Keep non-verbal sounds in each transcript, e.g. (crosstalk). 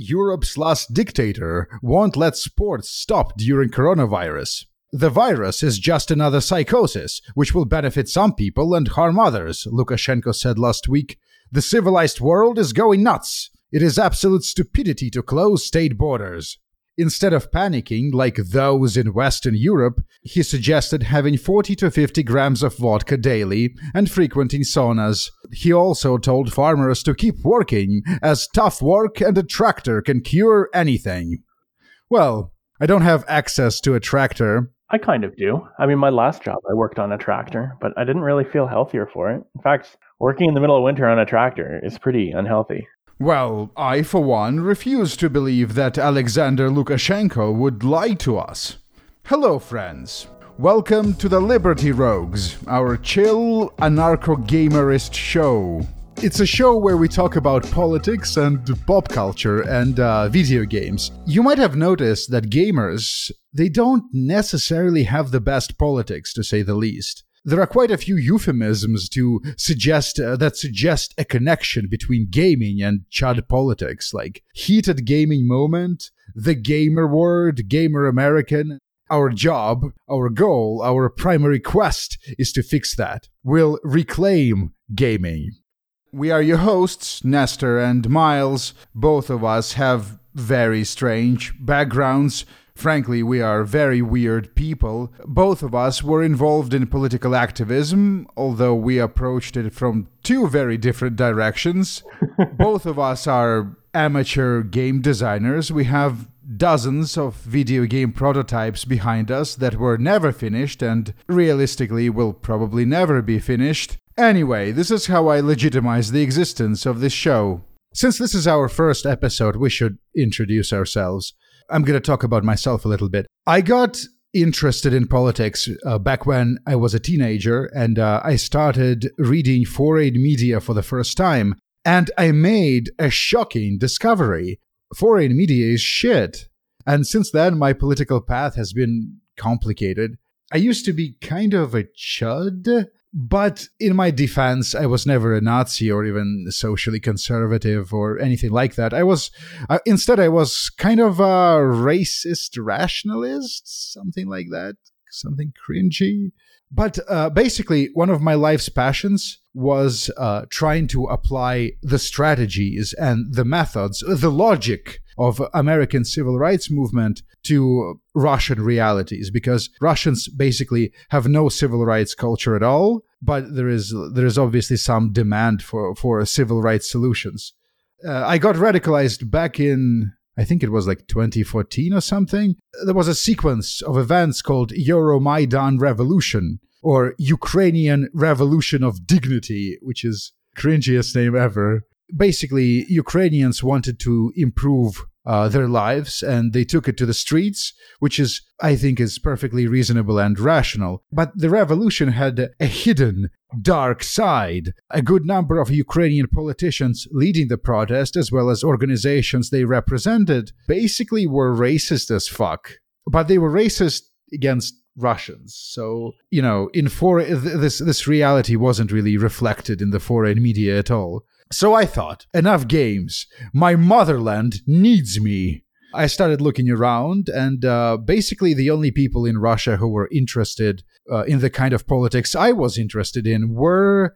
Europe's last dictator won't let sports stop during coronavirus. The virus is just another psychosis, which will benefit some people and harm others, Lukashenko said last week. The civilized world is going nuts. It is absolute stupidity to close state borders. Instead of panicking like those in Western Europe, he suggested having 40 to 50 grams of vodka daily and frequenting saunas. He also told farmers to keep working, as tough work and a tractor can cure anything. Well, I don't have access to a tractor. I kind of do. I mean, my last job, I worked on a tractor, but I didn't really feel healthier for it. In fact, working in the middle of winter on a tractor is pretty unhealthy. Well, I, for one, refuse to believe that Alexander Lukashenko would lie to us. Hello, friends. Welcome to the Liberty Rogues, our chill, anarcho gamerist show. It's a show where we talk about politics and pop culture and uh, video games. You might have noticed that gamers, they don't necessarily have the best politics, to say the least there are quite a few euphemisms to suggest uh, that suggest a connection between gaming and Chad politics, like heated gaming moment, the gamer word, gamer American. Our job, our goal, our primary quest is to fix that. We'll reclaim gaming. We are your hosts, Nestor and Miles. Both of us have very strange backgrounds Frankly, we are very weird people. Both of us were involved in political activism, although we approached it from two very different directions. (laughs) Both of us are amateur game designers. We have dozens of video game prototypes behind us that were never finished and realistically will probably never be finished. Anyway, this is how I legitimize the existence of this show. Since this is our first episode, we should introduce ourselves. I'm going to talk about myself a little bit. I got interested in politics uh, back when I was a teenager and uh, I started reading foreign media for the first time. And I made a shocking discovery. Foreign media is shit. And since then, my political path has been complicated. I used to be kind of a chud but in my defense, I was never a Nazi or even socially conservative or anything like that. I was, uh, instead, I was kind of a racist rationalist, something like that, something cringy. But uh, basically, one of my life's passions was uh, trying to apply the strategies and the methods, the logic of American civil rights movement to Russian realities because Russians basically have no civil rights culture at all but there is there is obviously some demand for for civil rights solutions uh, I got radicalized back in I think it was like 2014 or something. There was a sequence of events called Euromaidan Revolution or Ukrainian Revolution of Dignity, which is cringiest name ever. Basically, Ukrainians wanted to improve uh, their lives and they took it to the streets, which is, I think, is perfectly reasonable and rational. But the revolution had a hidden dark side. A good number of Ukrainian politicians leading the protest, as well as organizations they represented, basically were racist as fuck. But they were racist against Russians. So you know, in for this this reality wasn't really reflected in the foreign media at all. So I thought, enough games. My motherland needs me. I started looking around, and uh, basically, the only people in Russia who were interested uh, in the kind of politics I was interested in were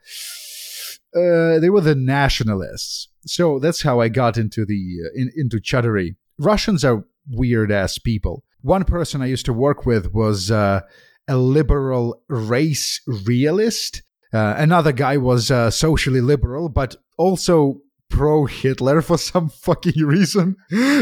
uh, they were the nationalists. So that's how I got into the uh, in, into chuddery. Russians are weird ass people. One person I used to work with was uh, a liberal race realist. Uh, another guy was uh, socially liberal, but also pro Hitler for some (laughs) fucking reason.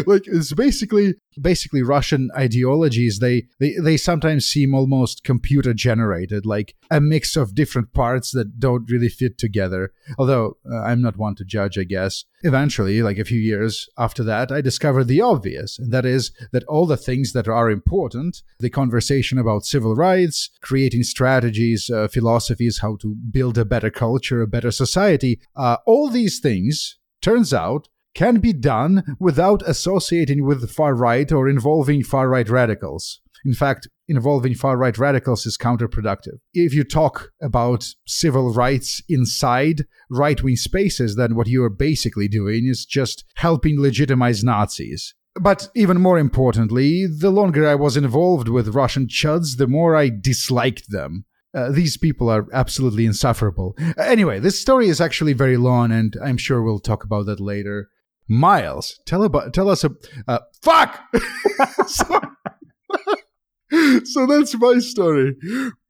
like it's basically basically Russian ideologies. They, they they sometimes seem almost computer generated, like a mix of different parts that don't really fit together. Although uh, I'm not one to judge, I guess. Eventually, like a few years after that, I discovered the obvious, and that is that all the things that are important, the conversation about civil rights, creating strategies, uh, philosophies, how to build a better culture, a better society, uh, all these things turns out, can be done without associating with far right or involving far right radicals. In fact, involving far right radicals is counterproductive. If you talk about civil rights inside right wing spaces, then what you are basically doing is just helping legitimize Nazis. But even more importantly, the longer I was involved with Russian chuds, the more I disliked them. Uh, these people are absolutely insufferable. Anyway, this story is actually very long, and I'm sure we'll talk about that later. Miles, tell about tell us a uh, fuck. (laughs) so, so that's my story.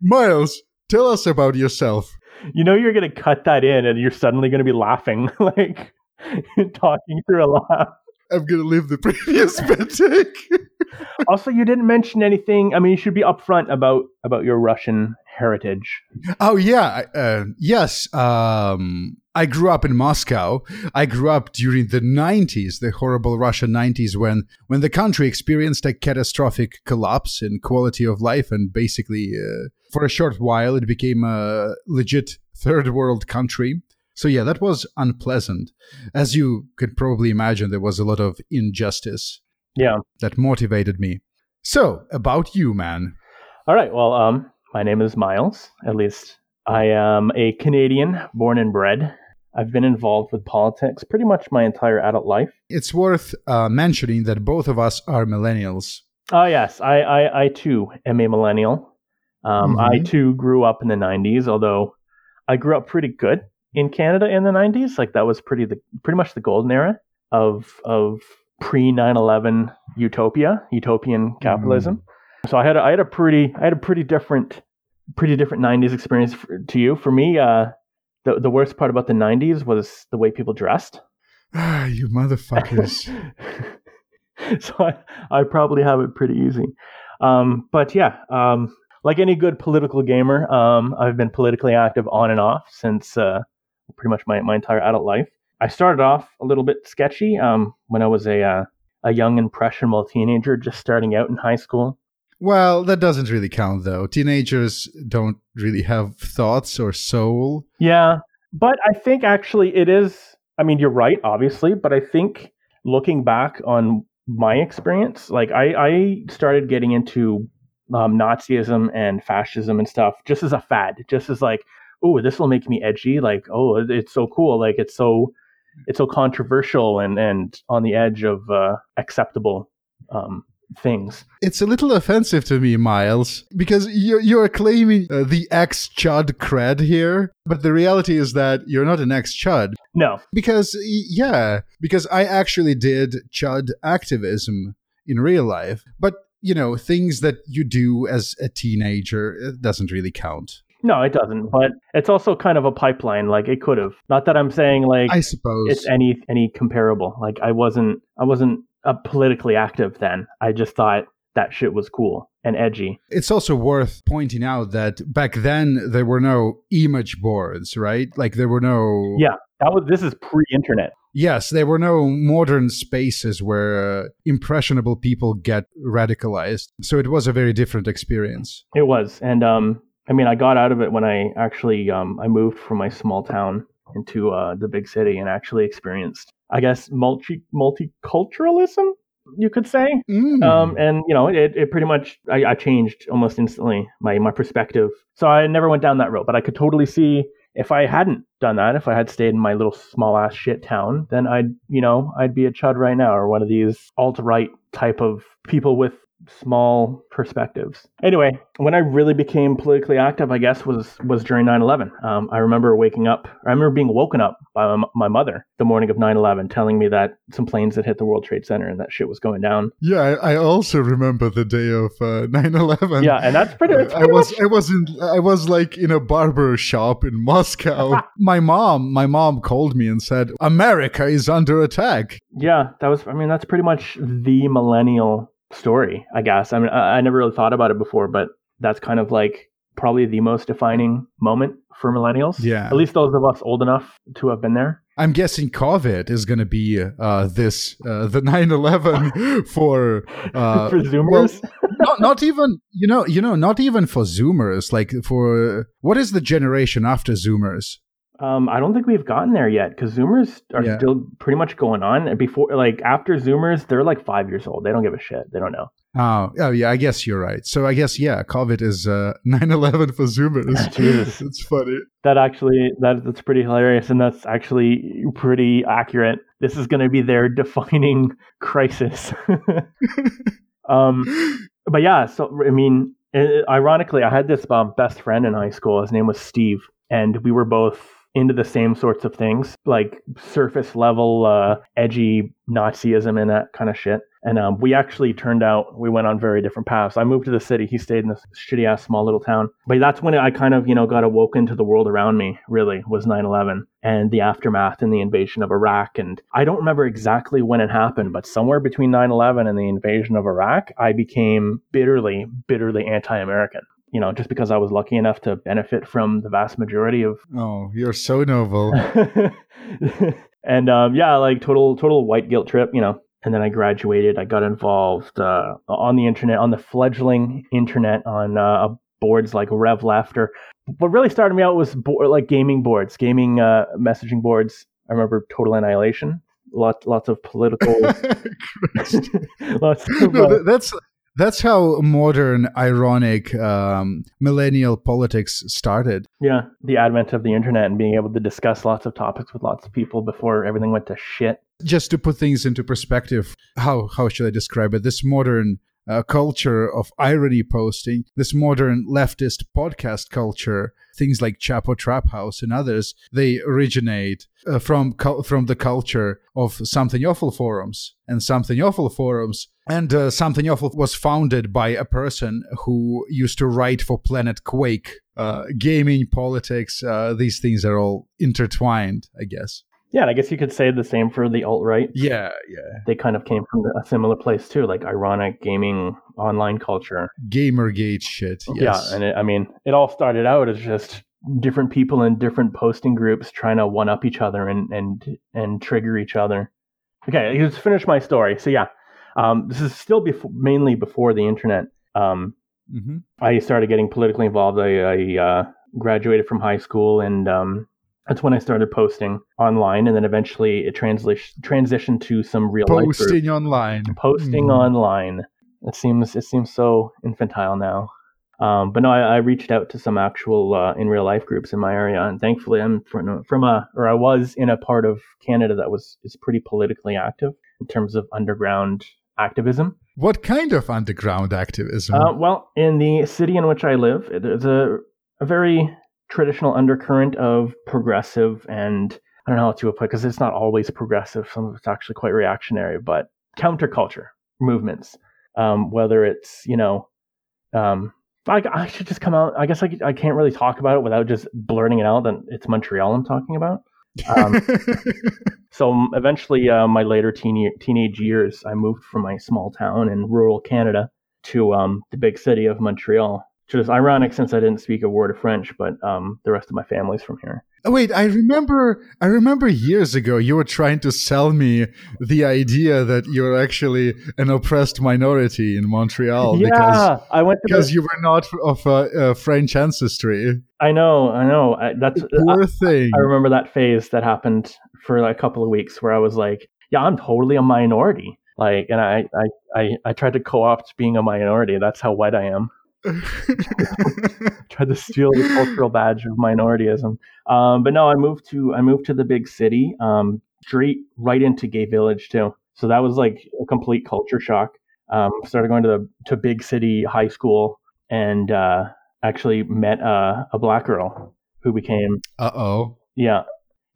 Miles, tell us about yourself. You know you're gonna cut that in, and you're suddenly gonna be laughing, (laughs) like talking through a laugh. I'm gonna leave the previous (laughs) bit. (laughs) also, you didn't mention anything. I mean, you should be upfront about about your Russian heritage. Oh yeah, uh, yes. Um, I grew up in Moscow. I grew up during the 90s, the horrible Russian 90s, when when the country experienced a catastrophic collapse in quality of life, and basically, uh, for a short while, it became a legit third world country. So yeah, that was unpleasant. As you could probably imagine, there was a lot of injustice. Yeah, that motivated me. So about you, man. All right. Well, um, my name is Miles. At least I am a Canadian, born and bred. I've been involved with politics pretty much my entire adult life. It's worth uh, mentioning that both of us are millennials. Oh, yes. I, I, I too am a millennial. Um, mm-hmm. I too grew up in the 90s, although I grew up pretty good in Canada in the 90s. Like that was pretty the pretty much the golden era of of pre 9/11 utopia, utopian capitalism. Mm. So I had a, I had a pretty I had a pretty different pretty different 90s experience for, to you. For me, uh, the the worst part about the 90s was the way people dressed. Ah, you motherfuckers. (laughs) so I, I probably have it pretty easy. Um, but yeah, um, like any good political gamer, um, I've been politically active on and off since uh, pretty much my, my entire adult life. I started off a little bit sketchy um, when I was a uh, a young impressionable teenager just starting out in high school. Well, that doesn't really count though. Teenagers don't really have thoughts or soul. Yeah, but I think actually it is. I mean, you're right, obviously, but I think looking back on my experience, like I, I started getting into um, Nazism and fascism and stuff just as a fad, just as like, oh, this will make me edgy. Like, oh, it's so cool. Like, it's so it's so controversial and and on the edge of uh, acceptable um, things. It's a little offensive to me, Miles, because you're, you're claiming uh, the ex Chud cred here, but the reality is that you're not an ex Chud. No. Because, yeah, because I actually did Chud activism in real life, but, you know, things that you do as a teenager, it doesn't really count. No, it doesn't. But it's also kind of a pipeline. Like it could have. Not that I'm saying like I suppose it's any any comparable. Like I wasn't I wasn't uh, politically active then. I just thought that shit was cool and edgy. It's also worth pointing out that back then there were no image boards, right? Like there were no Yeah, that was this is pre-internet. Yes, there were no modern spaces where uh, impressionable people get radicalized. So it was a very different experience. It was. And um I mean, I got out of it when I actually um I moved from my small town into uh, the big city and actually experienced I guess multi multiculturalism you could say. Mm. Um, and you know, it, it pretty much I, I, changed almost instantly my my perspective. So I never went down that road, but I could totally see if I hadn't done that, if I had stayed in my little small ass shit town, then I'd you know I'd be a chud right now or one of these alt right type of people with small perspectives. Anyway, when I really became politically active, I guess was was during 9/11. Um, I remember waking up. I remember being woken up by my mother the morning of 9/11, telling me that some planes had hit the World Trade Center and that shit was going down. Yeah, I, I also remember the day of uh, (laughs) 9/11. Yeah, and that's pretty. That's pretty I was much... I was in I was like in a barber shop in Moscow. (laughs) my mom my mom called me and said America is under attack. Yeah, that was. I mean, that's pretty much the millennial story, I guess. I mean, I, I never really thought about it before, but that's kind of like probably the most defining moment for millennials. Yeah. At least those of us old enough to have been there. I'm guessing COVID is going to be uh, this uh, the (laughs) 9/11 (laughs) for uh, (laughs) for Zoomers. Well, not not even you know you know not even for Zoomers. Like for what is the generation after Zoomers? Um, I don't think we've gotten there yet because Zoomers are yeah. still pretty much going on. And before, like after Zoomers, they're like five years old. They don't give a shit. They don't know. Oh, oh yeah, I guess you're right. So I guess yeah, COVID is uh, (laughs) 9/11 for Zoomers. (laughs) Jesus. it's funny. That actually that that's pretty hilarious, and that's actually pretty accurate. This is going to be their defining (laughs) crisis. um, but yeah, so I mean, ironically, I had this um, best friend in high school. His name was Steve, and we were both into the same sorts of things, like surface level, uh, edgy Nazism and that kind of shit. And um, we actually turned out, we went on very different paths. I moved to the city. He stayed in this shitty ass small little town. But that's when I kind of, you know, got awoken to the world around me, really, was 9 11 and the aftermath and the invasion of Iraq. And I don't remember exactly when it happened, but somewhere between 9 11 and the invasion of Iraq, I became bitterly, bitterly anti American you know, just because I was lucky enough to benefit from the vast majority of. Oh, you're so noble. (laughs) and um, yeah, like total total white guilt trip, you know. And then I graduated. I got involved uh, on the internet, on the fledgling internet, on uh, boards like Rev Laughter. What really started me out was bo- like gaming boards, gaming uh, messaging boards. I remember Total Annihilation. Lots lots of political. (laughs) (laughs) lots of, no, uh, that's that's how modern, ironic um, millennial politics started. Yeah, the advent of the internet and being able to discuss lots of topics with lots of people before everything went to shit. Just to put things into perspective, how how should I describe it? This modern uh, culture of irony posting, this modern leftist podcast culture, things like Chapo Trap House and others, they originate uh, from from the culture of Something Awful forums. And Something Awful forums and uh, Something Awful was founded by a person who used to write for Planet Quake. Uh, gaming, politics, uh, these things are all intertwined, I guess. Yeah, I guess you could say the same for the alt right. Yeah, yeah. They kind of came from a similar place too, like ironic gaming online culture. Gamergate shit. Yes. Yeah, and it, I mean, it all started out as just different people in different posting groups trying to one up each other and and and trigger each other. Okay, let's finish my story. So yeah, um, this is still before, mainly before the internet. Um, mm-hmm. I started getting politically involved. I, I uh, graduated from high school and um, that's when I started posting online, and then eventually it transla- transitioned to some real life. posting online. Posting mm. online. It seems it seems so infantile now. Um, but no, I, I, reached out to some actual uh, in real life groups in my area, and thankfully, I'm from, from a or I was in a part of Canada that was is pretty politically active in terms of underground activism. What kind of underground activism? Uh, well, in the city in which I live, there's a a very traditional undercurrent of progressive and I don't know how to put because it's not always progressive. Some of it's actually quite reactionary, but counterculture movements. Um, whether it's you know, um, I, I, should just come out. I guess I, I can't really talk about it without just blurting it out. That it's Montreal I'm talking about. Um, (laughs) so eventually, uh, my later teen, teenage years, I moved from my small town in rural Canada to um, the big city of Montreal, which is ironic since I didn't speak a word of French, but um, the rest of my family's from here. Oh, wait, I remember. I remember years ago you were trying to sell me the idea that you're actually an oppressed minority in Montreal. Yeah, because, I went because the, you were not of uh, uh, French ancestry. I know, I know. I, that's poor I, thing. I remember that phase that happened for like a couple of weeks where I was like, "Yeah, I'm totally a minority." Like, and I, I, I, I tried to co-opt being a minority. That's how white I am. (laughs) tried to steal the cultural badge of minorityism. Um, but no, I moved to I moved to the big city, um, straight right into gay village too. So that was like a complete culture shock. Um, started going to the to big city high school and uh, actually met uh, a black girl who became. Uh oh. Yeah.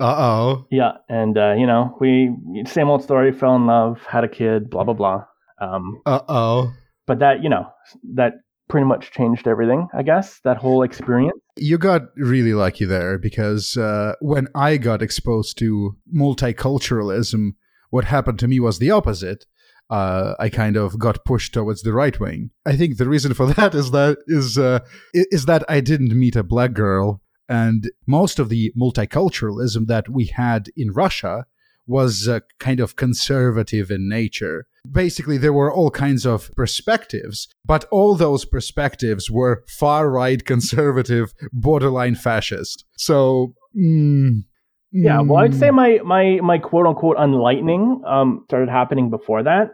Uh oh. Yeah, and uh, you know we same old story. Fell in love, had a kid, blah blah blah. Um, uh oh. But that you know that pretty much changed everything, I guess, that whole experience. You got really lucky there because uh, when I got exposed to multiculturalism, what happened to me was the opposite. Uh, I kind of got pushed towards the right wing. I think the reason for (laughs) that is that is uh, is that I didn't meet a black girl, and most of the multiculturalism that we had in Russia was uh, kind of conservative in nature. Basically, there were all kinds of perspectives, but all those perspectives were far right, (laughs) conservative, borderline fascist. So, mm, yeah, well, I'd say mm. my my my quote unquote enlightening um, started happening before that.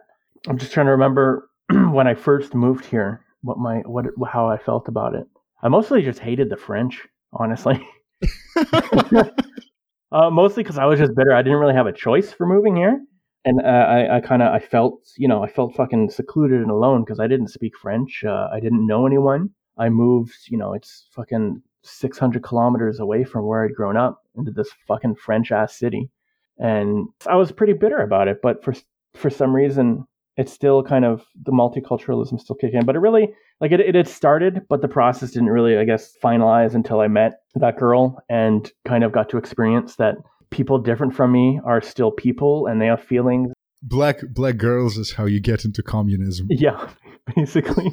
I'm just trying to remember (clears throat) when I first moved here, what my what how I felt about it. I mostly just hated the French, honestly. (laughs) (laughs) uh, mostly because I was just bitter. I didn't really have a choice for moving here, and uh, I, I kind of I felt you know I felt fucking secluded and alone because I didn't speak French. Uh, I didn't know anyone. I moved, you know, it's fucking 600 kilometers away from where I'd grown up into this fucking French ass city, and I was pretty bitter about it. But for for some reason, it's still kind of the multiculturalism still kicking in. But it really like it, it had started, but the process didn't really, I guess, finalize until I met that girl and kind of got to experience that people different from me are still people and they have feelings. Black black girls is how you get into communism. (laughs) Yeah, basically.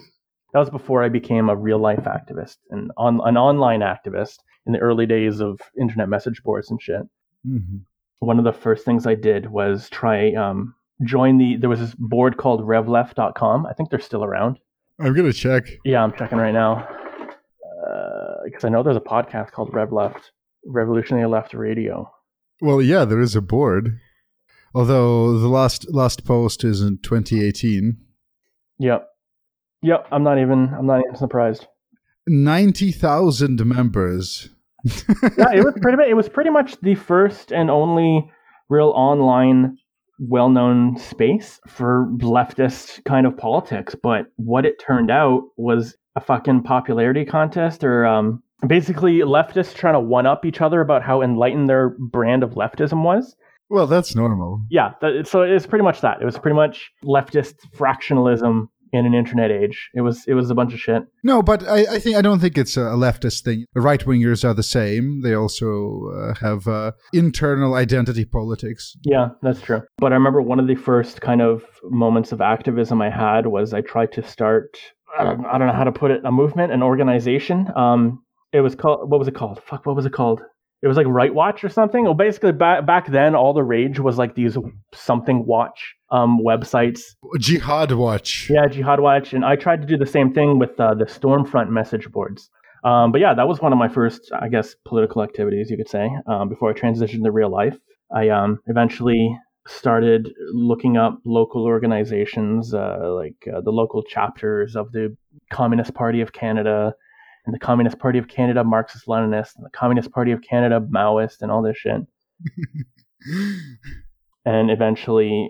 that was before I became a real life activist and on an online activist in the early days of internet message boards and shit. Mm-hmm. One of the first things I did was try um, join the. There was this board called RevLeft.com. I think they're still around. I'm gonna check. Yeah, I'm checking right now because uh, I know there's a podcast called Rev Left, Revolutionary Left Radio. Well, yeah, there is a board. Although the last last post is in 2018. Yep, yep. I'm not even. I'm not even surprised. Ninety thousand members. (laughs) yeah, it was pretty. It was pretty much the first and only real online well-known space for leftist kind of politics but what it turned out was a fucking popularity contest or um, basically leftists trying to one up each other about how enlightened their brand of leftism was. Well that's normal. Yeah so it's pretty much that. It was pretty much leftist fractionalism in an internet age. It was it was a bunch of shit. No, but I, I think I don't think it's a leftist thing. The right wingers are the same. They also uh, have uh, internal identity politics. Yeah, that's true. But I remember one of the first kind of moments of activism I had was I tried to start. I don't, I don't know how to put it. A movement, an organization. Um, it was called. What was it called? Fuck. What was it called? It was like Right Watch or something. Well, basically back back then, all the rage was like these something watch um, websites. Jihad Watch. Yeah, Jihad Watch, and I tried to do the same thing with uh, the Stormfront message boards. Um, but yeah, that was one of my first, I guess, political activities, you could say, um, before I transitioned to real life. I um, eventually started looking up local organizations, uh, like uh, the local chapters of the Communist Party of Canada, and the Communist Party of Canada Marxist Leninist and the Communist Party of Canada Maoist and all this shit. (laughs) and eventually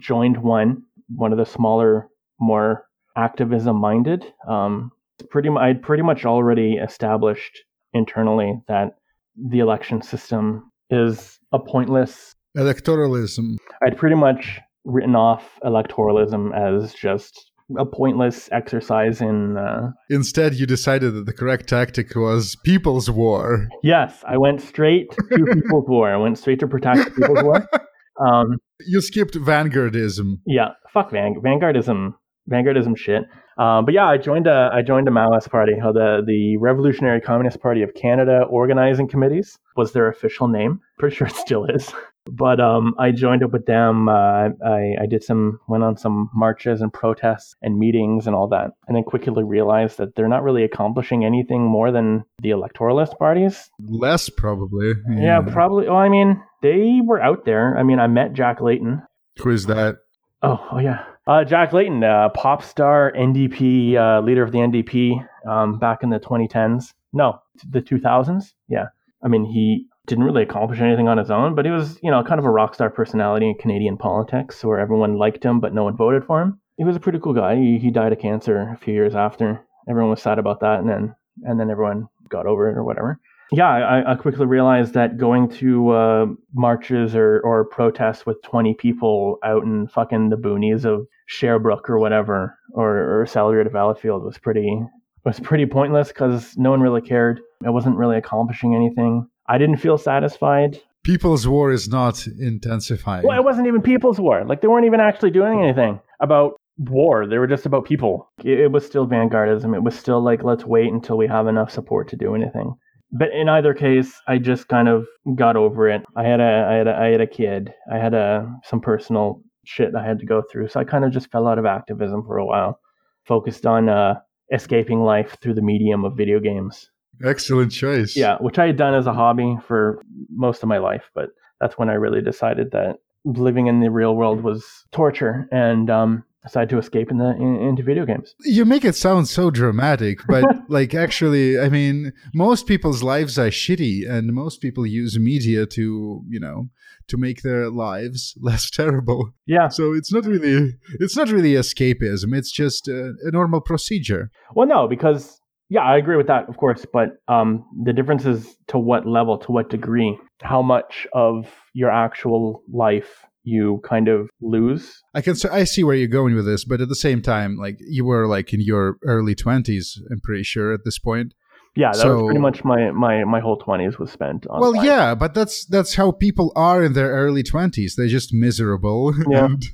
joined one, one of the smaller, more activism minded. Um, pretty I'd pretty much already established internally that the election system is a pointless electoralism. I'd pretty much written off electoralism as just a pointless exercise in. Uh... Instead, you decided that the correct tactic was People's War. Yes, I went straight to (laughs) People's War. I went straight to protect People's War. (laughs) Um, you skipped Vanguardism. Yeah, fuck Van- Vanguardism. Vanguardism shit. Um, but yeah, I joined a I joined a Maoist party. The the Revolutionary Communist Party of Canada Organizing Committees was their official name. Pretty sure it still is. But um, I joined up with them. Uh, I, I did some, went on some marches and protests and meetings and all that, and then quickly realized that they're not really accomplishing anything more than the electoralist parties. Less probably. Yeah, yeah probably. Well, I mean, they were out there. I mean, I met Jack Layton. Who is that? Oh, oh yeah. Uh, Jack Layton, uh, pop star, NDP, uh, leader of the NDP um, back in the 2010s. No, the 2000s. Yeah. I mean, he didn't really accomplish anything on his own, but he was, you know, kind of a rock star personality in Canadian politics where everyone liked him, but no one voted for him. He was a pretty cool guy. He, he died of cancer a few years after. Everyone was sad about that, and then and then everyone got over it or whatever. Yeah, I, I quickly realized that going to uh, marches or, or protests with 20 people out in fucking the boonies of Sherbrooke or whatever, or, or Salaberry-de-Valleyfield was pretty was pretty pointless because no one really cared. It wasn't really accomplishing anything. I didn't feel satisfied. People's War is not intensifying. Well, it wasn't even People's War. Like they weren't even actually doing anything about war. They were just about people. It, it was still vanguardism. It was still like let's wait until we have enough support to do anything. But in either case, I just kind of got over it. I had a I had a I had a kid. I had a some personal shit I had to go through. So I kind of just fell out of activism for a while. Focused on uh, escaping life through the medium of video games. Excellent choice. Yeah, which I had done as a hobby for most of my life, but that's when I really decided that living in the real world was torture. And um, decided to escape in the in, into video games. You make it sound so dramatic, but (laughs) like actually, I mean, most people's lives are shitty, and most people use media to, you know, to make their lives (laughs) less terrible. Yeah. So it's not really, it's not really escapism. It's just a, a normal procedure. Well, no, because yeah, I agree with that, of course. But um, the difference is to what level, to what degree, how much of your actual life you kind of lose. I can I see where you're going with this, but at the same time, like you were like in your early twenties, I'm pretty sure at this point. Yeah, that so, was pretty much my my my whole twenties was spent on. Well, yeah, but that's that's how people are in their early twenties. They're just miserable. (laughs) Yeah. And...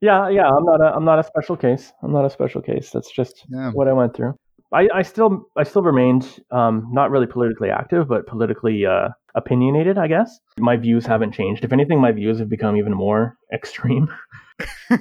yeah, yeah. I'm not a I'm not a special case. I'm not a special case. That's just yeah. what I went through. I, I still I still remained um, not really politically active, but politically uh, opinionated. I guess my views haven't changed. If anything, my views have become even more (laughs) extreme. (laughs)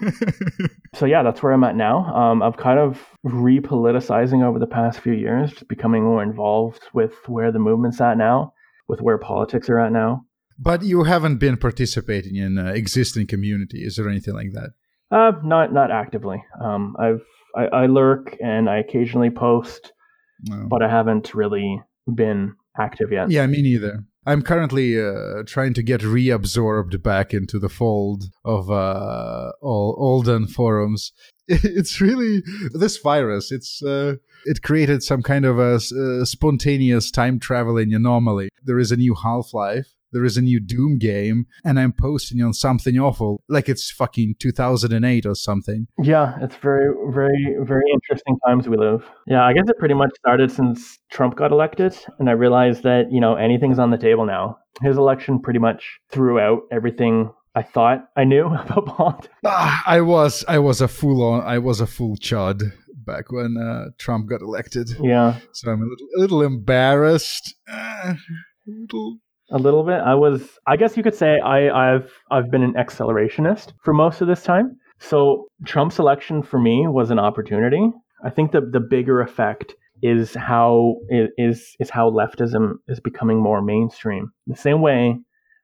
so yeah, that's where I'm at now. Um, I've kind of repoliticizing over the past few years, just becoming more involved with where the movement's at now, with where politics are at now. But you haven't been participating in uh, existing community. Is there anything like that. Uh, not not actively. Um, I've I, I lurk and I occasionally post, but I haven't really been active yet. Yeah, me neither. I'm currently uh, trying to get reabsorbed back into the fold of uh, all olden forums. (laughs) It's really this virus. It's uh, it created some kind of a, a spontaneous time traveling anomaly. There is a new Half Life there is a new Doom game, and I'm posting on something awful, like it's fucking 2008 or something. Yeah, it's very, very, very interesting times we live. Yeah, I guess it pretty much started since Trump got elected, and I realized that, you know, anything's on the table now. His election pretty much threw out everything I thought I knew (laughs) about Bond. Ah, I was, I was a fool on, I was a fool chud back when uh, Trump got elected. Yeah. So I'm a little, a little embarrassed. Uh, a little a little bit. I was, I guess you could say, I, I've I've been an accelerationist for most of this time. So Trump's election for me was an opportunity. I think the the bigger effect is how is is how leftism is becoming more mainstream. The same way,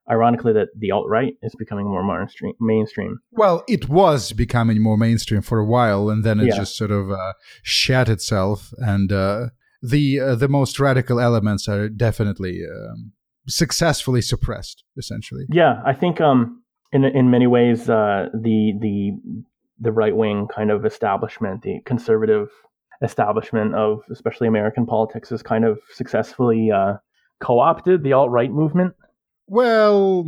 ironically, that the alt right is becoming more mainstream. Mainstream. Well, it was becoming more mainstream for a while, and then it yeah. just sort of uh, shat itself. And uh, the uh, the most radical elements are definitely um, successfully suppressed, essentially. Yeah, I think um, in in many ways uh, the the the right wing kind of establishment, the conservative establishment of especially American politics, has kind of successfully uh, co-opted the alt right movement. Well,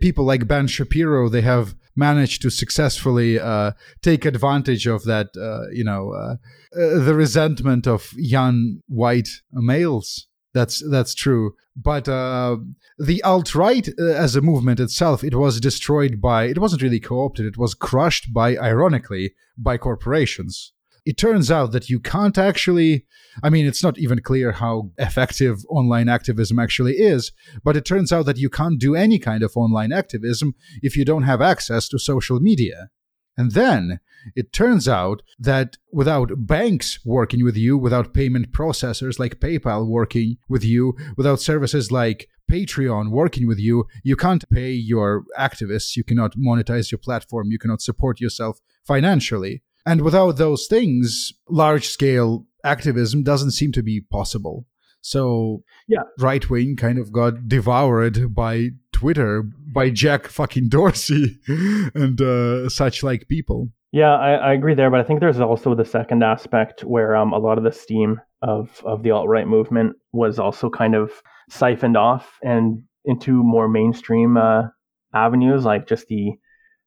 people like Ben Shapiro, they have managed to successfully uh, take advantage of that, uh, you know, uh, uh the resentment of young white males that's that's true. But uh, the alt right uh, as a movement itself, it was destroyed by. It wasn't really co-opted. It was crushed by, ironically, by corporations. It turns out that you can't actually. I mean, it's not even clear how effective online activism actually is. But it turns out that you can't do any kind of online activism if you don't have access to social media. And then it turns out that without banks working with you, without payment processors like PayPal working with you, without services like Patreon working with you, you can't pay your activists, you cannot monetize your platform, you cannot support yourself financially. And without those things, large scale activism doesn't seem to be possible. So, yeah, right wing kind of got devoured by Twitter, by Jack fucking Dorsey (laughs) and uh, such like people. Yeah, I, I, agree there, but I think there's also the second aspect where um, a lot of the steam of of the alt right movement was also kind of siphoned off and into more mainstream uh, avenues, like just the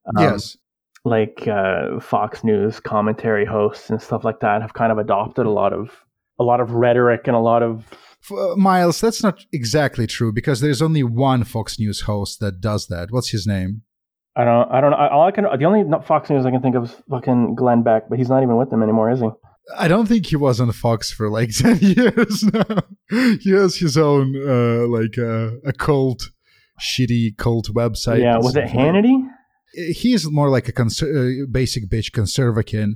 um, yes, like uh, Fox News commentary hosts and stuff like that have kind of adopted a lot of a lot of rhetoric and a lot of uh, Miles. That's not exactly true because there's only one Fox News host that does that. What's his name? I don't. I don't know. All I can. The only Fox News I can think of is fucking Glenn Beck, but he's not even with them anymore, is he? I don't think he was on Fox for like (laughs) ten years now. he has his own uh, like uh, a cult, shitty cult website. Yeah, was it Hannity? He's more like a conser- uh, basic bitch conservative.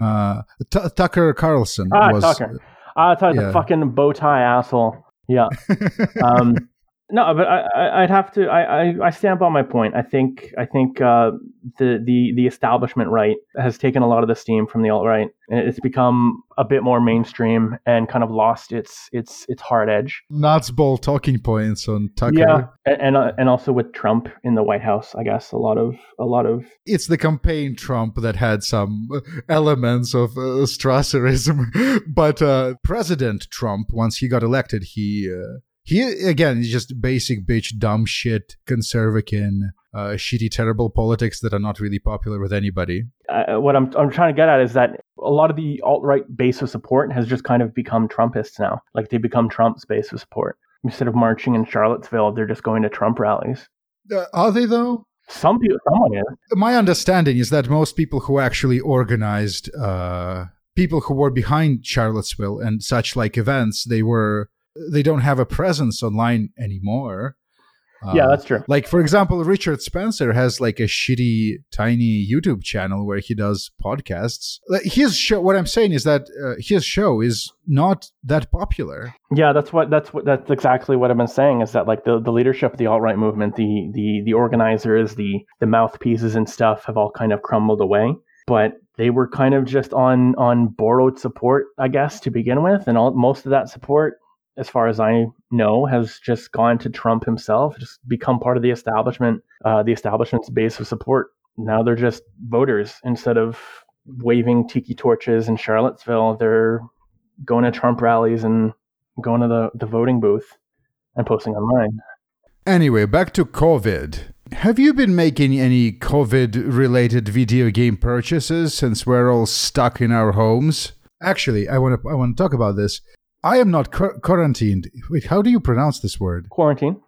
Uh, T- Tucker Carlson. Ah, was, Tucker. I thought yeah. the fucking bow tie asshole. Yeah. (laughs) um, No, but I, would have to. I, I, I, stand by my point. I think I think uh, the the the establishment right has taken a lot of the steam from the alt right, and it's become a bit more mainstream and kind of lost its its its hard edge. Nuts ball talking points on Tucker. Yeah, and and, uh, and also with Trump in the White House, I guess a lot of a lot of. It's the campaign Trump that had some elements of uh, Strasserism, (laughs) but uh, President Trump, once he got elected, he. Uh, he again is just basic bitch, dumb shit, conservative, uh, shitty, terrible politics that are not really popular with anybody. Uh, what I'm I'm trying to get at is that a lot of the alt right base of support has just kind of become Trumpists now. Like they become Trump's base of support. Instead of marching in Charlottesville, they're just going to Trump rallies. Uh, are they though? Some people, someone is. My understanding is that most people who actually organized, uh, people who were behind Charlottesville and such like events, they were they don't have a presence online anymore. yeah, that's true. Like for example, Richard Spencer has like a shitty tiny YouTube channel where he does podcasts. His show. What I'm saying is that uh, his show is not that popular. Yeah, that's what that's what that's exactly what I've been saying. Is that like the, the leadership of the alt right movement, the the the organizers, the the mouthpieces and stuff have all kind of crumbled away. But they were kind of just on on borrowed support, I guess, to begin with, and all most of that support as far as I know, has just gone to Trump himself, just become part of the establishment, uh, the establishment's base of support. Now they're just voters instead of waving tiki torches in Charlottesville. They're going to Trump rallies and going to the, the voting booth and posting online. Anyway, back to COVID. Have you been making any COVID related video game purchases since we're all stuck in our homes? Actually, I want to I want to talk about this. I am not qu- quarantined. Wait, how do you pronounce this word? Quarantine.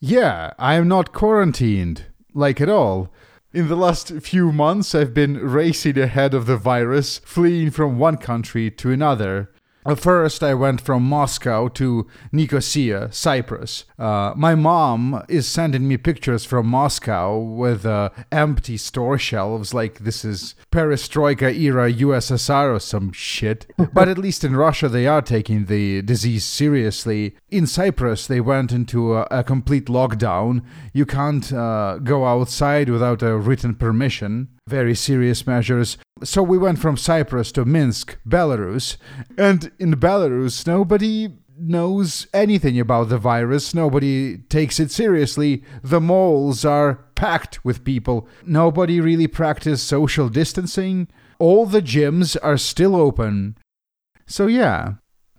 Yeah, I am not quarantined, like at all. In the last few months, I've been racing ahead of the virus, fleeing from one country to another. First, I went from Moscow to Nicosia, Cyprus. Uh, my mom is sending me pictures from Moscow with uh, empty store shelves, like this is perestroika era USSR or some shit. (laughs) but at least in Russia, they are taking the disease seriously. In Cyprus, they went into a, a complete lockdown. You can't uh, go outside without a written permission very serious measures. So we went from Cyprus to Minsk, Belarus, and in Belarus, nobody knows anything about the virus. Nobody takes it seriously. The malls are packed with people. Nobody really practices social distancing. All the gyms are still open. So yeah,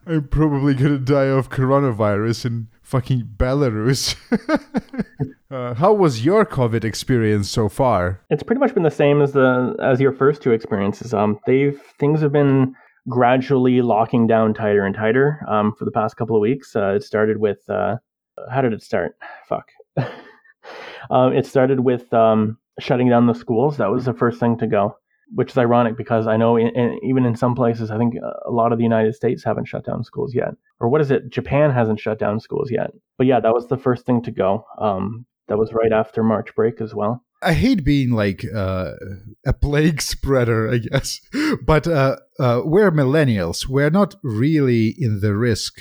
I'm probably gonna die of coronavirus in fucking Belarus. (laughs) uh, how was your COVID experience so far? It's pretty much been the same as the as your first two experiences. Um, they've things have been gradually locking down tighter and tighter. Um, for the past couple of weeks, uh, it started with uh, how did it start? (sighs) Fuck. (laughs) um, it started with um, shutting down the schools. That was the first thing to go which is ironic because I know in, in, even in some places, I think a lot of the United States haven't shut down schools yet. Or what is it? Japan hasn't shut down schools yet. But yeah, that was the first thing to go. Um, that was right after March break as well. I hate being like uh, a plague (laughs) spreader, I guess. But uh, uh, we're millennials. We're not really in the risk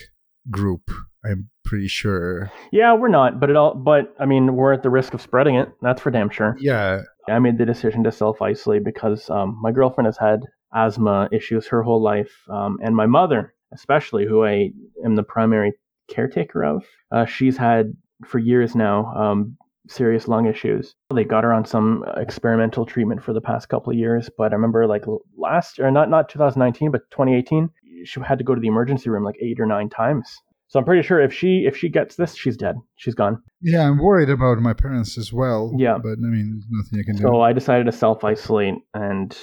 group. I'm pretty sure. Yeah, we're not, but it all. But I mean, we're at the risk of spreading it. That's for damn sure. Yeah, I made the decision to self isolate because um, my girlfriend has had asthma issues her whole life, um, and my mother, especially, who I am the primary caretaker of, uh, she's had for years now um, serious lung issues. They got her on some experimental treatment for the past couple of years, but I remember like last or not not 2019, but 2018, she had to go to the emergency room like eight or nine times so I'm pretty sure if she if she gets this, she's dead. She's gone. Yeah, I'm worried about my parents as well. Yeah, but I mean, nothing I can so do. So I decided to self isolate, and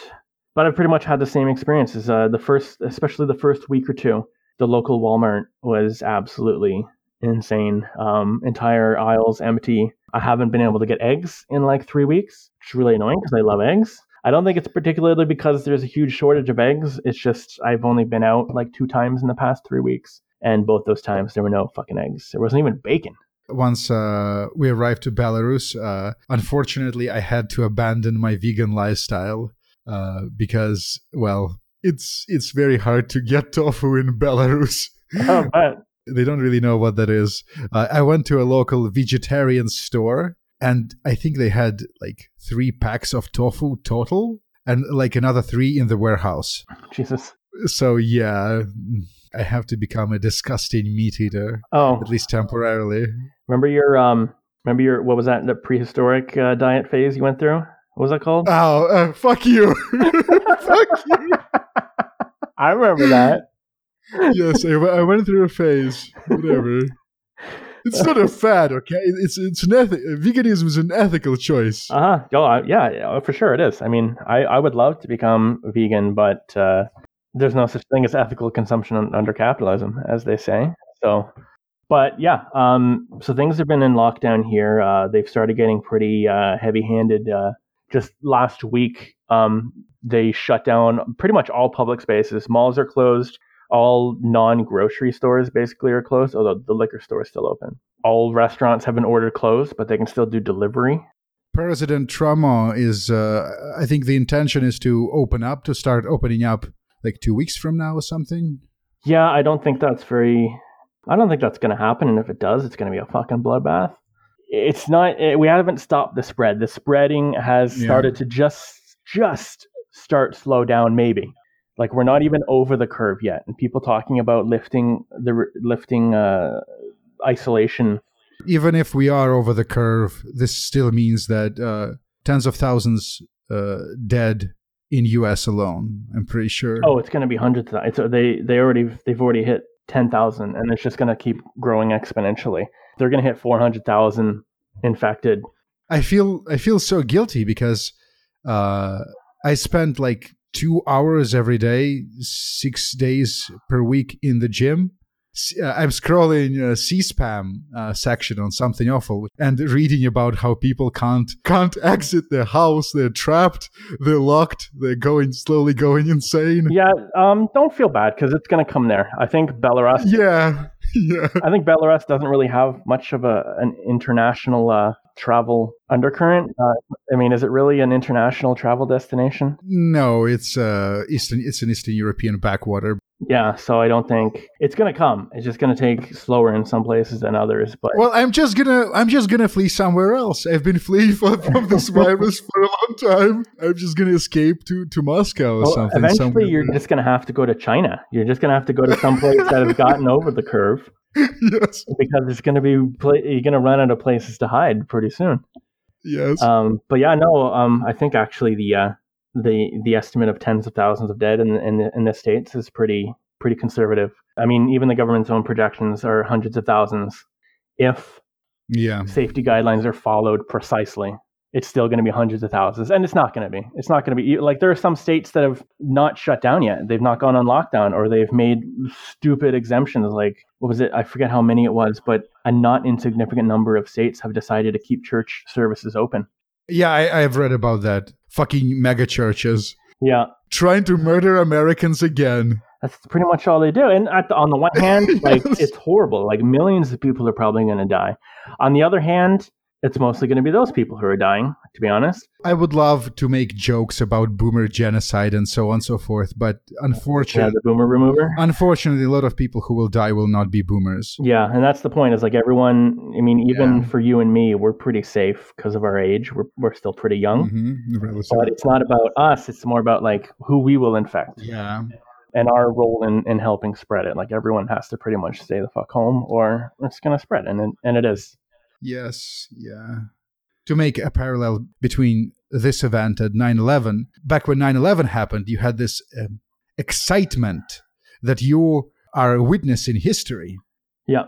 but I've pretty much had the same experiences. Uh, the first, especially the first week or two, the local Walmart was absolutely insane. Um, entire aisles empty. I haven't been able to get eggs in like three weeks, which is really annoying because I love eggs. I don't think it's particularly because there's a huge shortage of eggs. It's just I've only been out like two times in the past three weeks and both those times there were no fucking eggs. There wasn't even bacon. Once uh, we arrived to Belarus, uh, unfortunately, I had to abandon my vegan lifestyle uh, because, well, it's it's very hard to get (laughs) tofu in Belarus. Oh, (laughs) They don't really know what that is. Uh, I went to a local vegetarian store and I think they had like three packs of tofu total and like another three in the warehouse. (laughs) Jesus. So yeah, I have to become a disgusting meat eater, Oh, at least temporarily. remember your um, remember your what was that the prehistoric uh, diet phase you went through? What was that called? Oh, uh, fuck you. (laughs) fuck you. I remember that. Yes, I went through a phase. Whatever. It's not a fad, okay? It's it's an ethic. Veganism is an ethical choice. Uh huh. Oh, I- yeah, yeah, for sure it is. I mean, I, I would love to become vegan, but uh, there's no such thing as ethical consumption under capitalism, as they say. So, but yeah, um, so things have been in lockdown here. Uh, they've started getting pretty uh, heavy-handed. Uh, just last week, um, they shut down pretty much all public spaces. Malls are closed. All non-grocery stores basically are closed, although the liquor store is still open. All restaurants have been ordered closed, but they can still do delivery. President Trump is. Uh, I think the intention is to open up, to start opening up, like two weeks from now or something. Yeah, I don't think that's very. I don't think that's going to happen, and if it does, it's going to be a fucking bloodbath. It's not. eh, We haven't stopped the spread. The spreading has Yeah. started to just just start slow down. Maybe like we're not even over the curve yet, and people talking about lifting the lifting uh, isolation. Even if we are over the curve, this still means that uh, tens of thousands uh, dead in U.S. alone. I'm pretty sure. Oh, it's going to be hundreds. Of, it's they they already they've already hit ten thousand, and it's just going to keep growing exponentially. They're going to hit four hundred thousand infected I feel I feel so guilty because uh, I spent like two hours every day, six days per week in the gym. Uh, I'm scrolling uh, C-SPAM uh, section on something awful and reading about how people can't can't exit their house. They're trapped. They're locked. They're going slowly going insane. Yeah, um, don't feel bad because it's going to come there. I think Belarus. Yeah, (laughs) yeah. I think Belarus doesn't really have much of a an international uh, travel undercurrent. Uh, I mean, is it really an international travel destination? No, it's uh, Eastern. It's an Eastern European backwater. Yeah, so I don't think it's going to come. It's just going to take slower in some places than others. But Well, I'm just gonna I'm just gonna flee somewhere else. I've been fleeing from, from this (laughs) virus for a long time. I'm just gonna escape to, to Moscow or well, something. eventually, somewhere. you're just going to have to go to China. You're just going to have to go to some place that has gotten over the curve (laughs) yes, because it's to be you're going to run out of places to hide pretty soon. yes. Um, but yeah, no, um, I think actually the uh, the the estimate of tens of thousands of dead in in, in the states is pretty pretty conservative. I mean, even the government's own projections are hundreds of thousands. If yeah, safety guidelines are followed precisely, it's still going to be hundreds of thousands, and it's not going to be. It's not going to be like there are some states that have not shut down yet. They've not gone on lockdown, or they've made stupid exemptions. Like what was it? I forget how many it was, but a not insignificant number of states have decided to keep church services open. Yeah. I, I've read about that. Fucking mega churches Yeah, trying to murder Americans again. That's pretty much all they do. And at the, on the one (laughs) hand, like Yes. it's horrible. Like millions of people are probably going to die. On the other hand, it's mostly going to be those people who are dying. To be honest, I would love to make jokes about boomer genocide and so on and so forth, but unfortunately, yeah, unfortunately, the boomer remover. unfortunately, a lot of people who will die will not be boomers. Yeah, and that's the point. Is like everyone. I mean, even Yeah. for you and me, we're pretty safe because of our age. We're we're still pretty young. hmm But it's not about us. It's more about like who we will infect Yeah. and our role in, in helping spread it. Like everyone has to pretty much stay the fuck home, or it's gonna spread, and it, and it is. Yes, yeah. To make a parallel between this event and 9 11, back when 9 11 happened, you had this um, excitement that you are a witness in history. Yeah.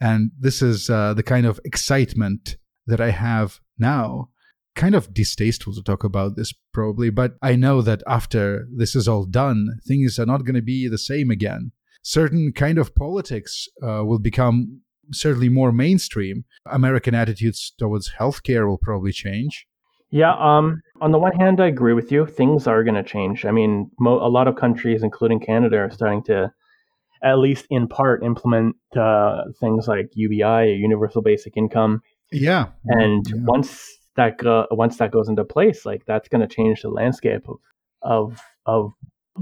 And this is uh, the kind of excitement that I have now. Kind of distasteful to talk about this, probably, but I know that after this is all done, things are not going to be the same again. Certain kind of politics uh, will become certainly more mainstream. American attitudes towards healthcare will probably change. Yeah, um, on the one hand, I agree with you. Things are going to change. I mean, mo- a lot of countries, including Canada, are starting to, at least in part, implement uh, things like UBI, a Universal Basic Income, Yeah, and Yeah. once that go- once that goes into place, like that's going to change the landscape of of of.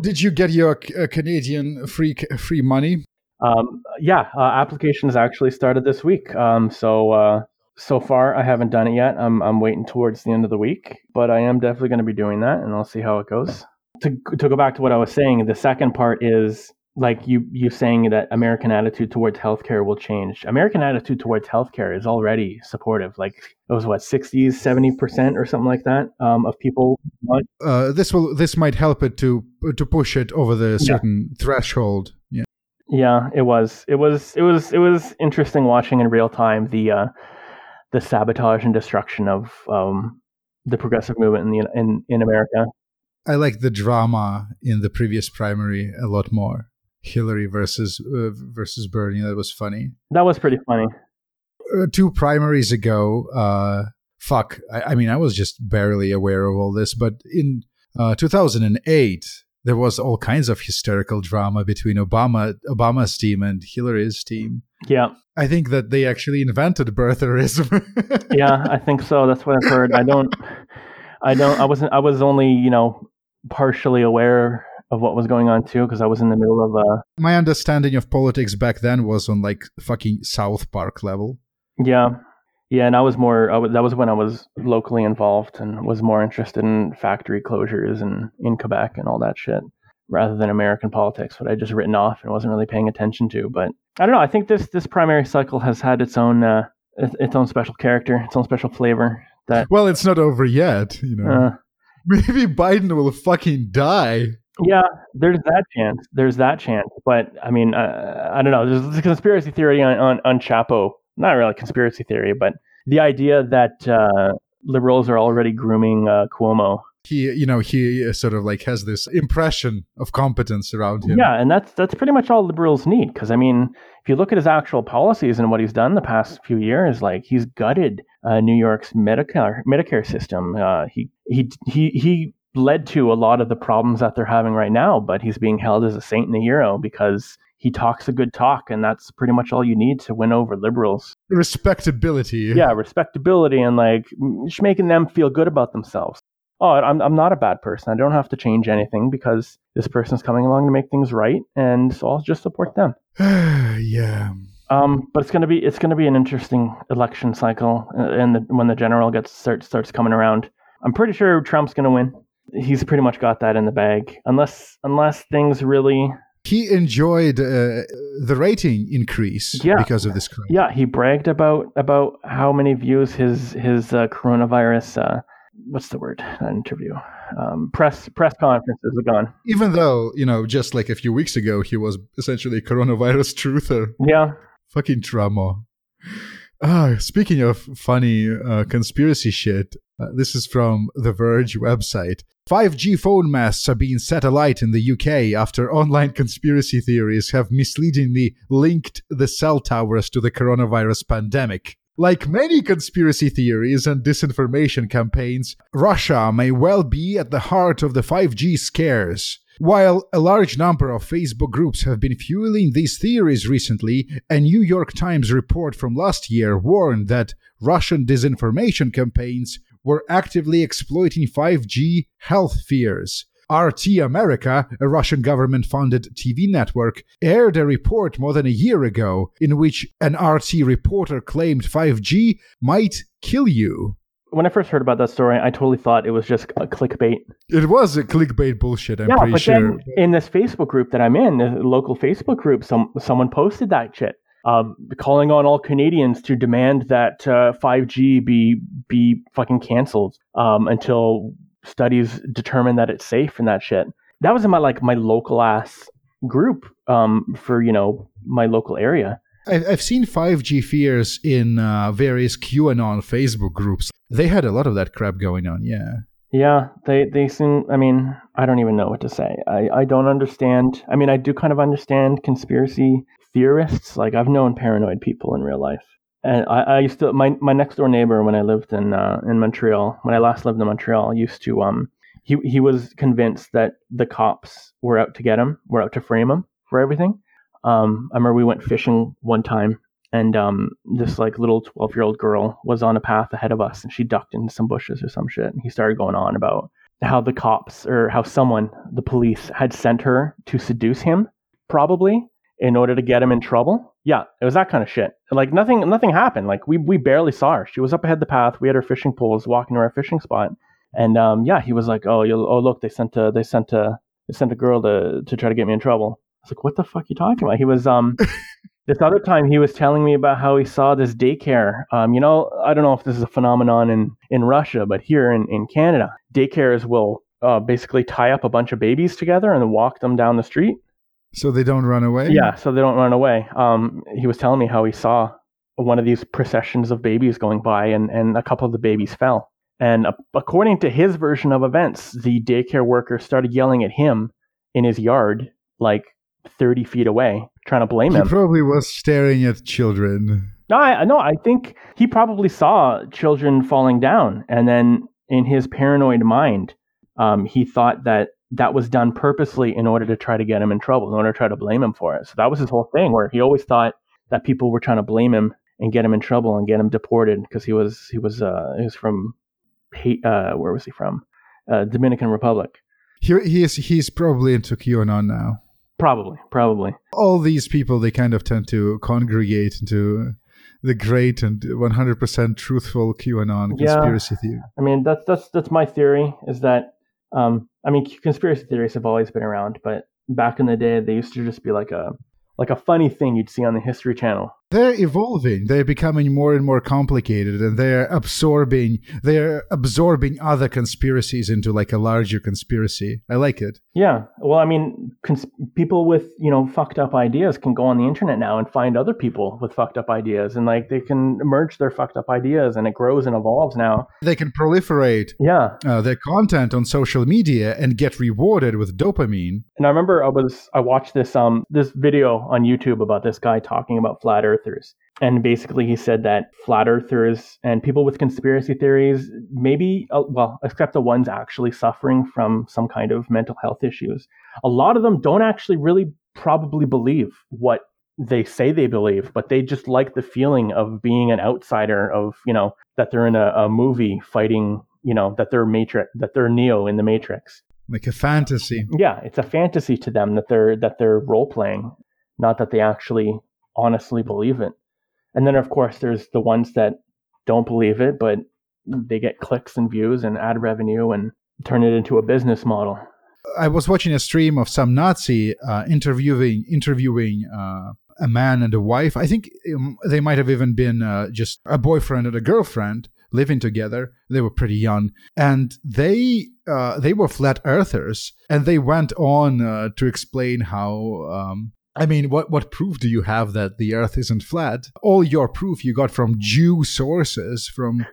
Did you get your uh, Canadian free free money? Um, yeah, uh, applications actually started this week. Um, so uh, so far, I haven't done it yet. I'm I'm waiting towards the end of the week, but I am definitely going to be doing that, and I'll see how it goes. To to go back to what I was saying, the second part is like you you saying that American attitude towards healthcare will change. American attitude towards healthcare is already supportive. Like it was what 60s, 70 percent or something like that um, of people. Uh, this will this might help it to to push it over the certain yeah. threshold. Yeah. Yeah, it was. It was. It was. It was interesting watching in real time the uh, the sabotage and destruction of um, the progressive movement in the in in America. I like the drama in the previous primary a lot more. Hillary versus uh, versus Bernie. That was funny. That was pretty funny. Uh, two primaries ago, uh, fuck. I, I, mean, I was just barely aware of all this, but in uh, 2008, there was all kinds of hysterical drama between Obama Obama's team and Hillary's team. Yeah, I think that they actually invented birtherism. (laughs) yeah, I think so. That's what I've heard. I don't. I don't. I wasn't. I was only, you know, partially aware of what was going on too because I was in the middle of a. My understanding of politics back then was on like fucking South Park level. Yeah, yeah, and I was more. I was, that was when I was locally involved and was more interested in factory closures and in Quebec and all that shit rather than American politics, what I just written off and wasn't really paying attention to. But I don't know. I think this this primary cycle has had its own uh, its own special character, its own special flavor. That well, it's not over yet. You know, uh, (laughs) maybe Biden will fucking die. Yeah, there's that chance. There's that chance. But I mean, uh, I don't know. There's a conspiracy theory on, on, on Chapo. Not really a conspiracy theory, but the idea that uh, liberals are already grooming uh, Cuomo. He, you know, he sort of like has this impression of competence around him. Yeah, and that's that's pretty much all liberals need. Because I mean, if you look at his actual policies and what he's done the past few years, like he's gutted uh, New York's Medicare Medicare system. Uh, he he he he led to a lot of the problems that they're having right now, but he's being held as a saint and a hero because he talks a good talk, and that's pretty much all you need to win over liberals. Respectability. Yeah, respectability, and like just making them feel good about themselves. Oh, I'm I'm not a bad person. I don't have to change anything because this person's coming along to make things right, and so I'll just support them. (sighs) yeah. Um, but it's gonna be it's gonna be an interesting election cycle, uh, and the, when the general gets starts starts coming around, I'm pretty sure Trump's gonna win he's pretty much got that in the bag. Unless unless things really he enjoyed uh, the rating increase yeah. because of this crime. Yeah, he bragged about about how many views his his uh, coronavirus uh, what's the word that interview um, press press conferences have gone. Even though you know, just like a few weeks ago, he was essentially a coronavirus truther. Yeah, fucking drama. Ah, speaking of funny uh, conspiracy shit, uh, this is from the Verge website. 5G phone masts are being set alight in the UK after online conspiracy theories have misleadingly linked the cell towers to the coronavirus pandemic. Like many conspiracy theories and disinformation campaigns, Russia may well be at the heart of the 5G scares. While a large number of Facebook groups have been fueling these theories recently, a New York Times report from last year warned that Russian disinformation campaigns were actively exploiting 5G health fears. RT America, a Russian government funded TV network, aired a report more than a year ago in which an RT reporter claimed 5G might kill you when I first heard about that story, I totally thought it was just a clickbait. It was a clickbait bullshit. I'm yeah, pretty but sure. Then in this Facebook group that I'm in, the local Facebook group, some someone posted that shit, um, calling on all Canadians to demand that uh, 5G be be fucking canceled um, until studies determine that it's safe and that shit. That was in my like my local ass group um, for you know my local area. I've seen 5G fears in uh, various QAnon Facebook groups. They had a lot of that crap going on, yeah. Yeah, they, they seem, I mean, I don't even know what to say. I, I don't understand. I mean, I do kind of understand conspiracy theorists. Like, I've known paranoid people in real life. And I, I used to, my, my next door neighbor when I lived in, uh, in Montreal, when I last lived in Montreal, used to, um, he, he was convinced that the cops were out to get him, were out to frame him for everything. Um, I remember we went fishing one time, and um, this like little twelve year old girl was on a path ahead of us, and she ducked into some bushes or some shit. And he started going on about how the cops or how someone, the police, had sent her to seduce him, probably, in order to get him in trouble. Yeah, it was that kind of shit. Like nothing, nothing happened. Like we we barely saw her. She was up ahead the path. We had her fishing poles, walking to our fishing spot, and um, yeah, he was like, "Oh, oh look, they sent a they sent a they sent a girl to to try to get me in trouble." I was like, "What the fuck are you talking about?" He was um. (laughs) this other time he was telling me about how he saw this daycare. Um, you know, I don't know if this is a phenomenon in, in Russia, but here in, in Canada, daycares will uh, basically tie up a bunch of babies together and walk them down the street. So they don't run away? Yeah, so they don't run away. Um, he was telling me how he saw one of these processions of babies going by and, and a couple of the babies fell. And uh, according to his version of events, the daycare worker started yelling at him in his yard, like 30 feet away, trying to blame He him. probably was staring at children. No, I no, I think he probably saw children falling down, and then in his paranoid mind, um, he thought that that was done purposely in order to try to get him in trouble, in order to try to blame him for it. So that was his whole thing, where he always thought that people were trying to blame him and get him in trouble and get him deported because he was he was uh, he was from uh, where was he from? Uh, Dominican Republic. He, he is, he's probably into QAnon now. Probably, probably. All these people, they kind of tend to congregate into the great and 100% truthful QAnon Yeah. conspiracy theory. I mean, that's that's that's my theory. Is that um, I mean, conspiracy theories have always been around, but back in the day, they used to just be like a like a funny thing you'd see on the History Channel. They're evolving. They're becoming more and more complicated, and they're absorbing. They're absorbing other conspiracies into like a larger conspiracy. I like it. Yeah, well, I mean, cons- people with you know fucked up ideas can go on the internet now and find other people with fucked up ideas, and like they can merge their fucked up ideas, and it grows and evolves now. They can proliferate Yeah, uh, their content on social media and get rewarded with dopamine. And I remember I was I watched this um this video on YouTube about this guy talking about flat earthers. And basically he said that flat earthers and people with conspiracy theories maybe uh, well except the ones actually suffering from some kind of mental health issues. A lot of them don't actually really probably believe what they say they believe, but they just like the feeling of being an outsider of, you know, that they're in a, a movie fighting, you know, that they're matrix that they're Neo in the Matrix Like a fantasy. yeah, it's a fantasy to them that they're that they're role playing, not that they actually honestly believe it. And then of course there's the ones that don't believe it, but they get clicks and views and ad revenue and turn it into a business model. I was watching a stream of some Nazi uh, interviewing interviewing uh, a man and a wife. I think um, they might have even been uh, just a boyfriend and a girlfriend living together. They were pretty young, and they uh, they were flat earthers, and they went on uh, to explain how. Um, I mean, what, what proof do you have that the Earth isn't flat? All your proof you got from Jew sources, from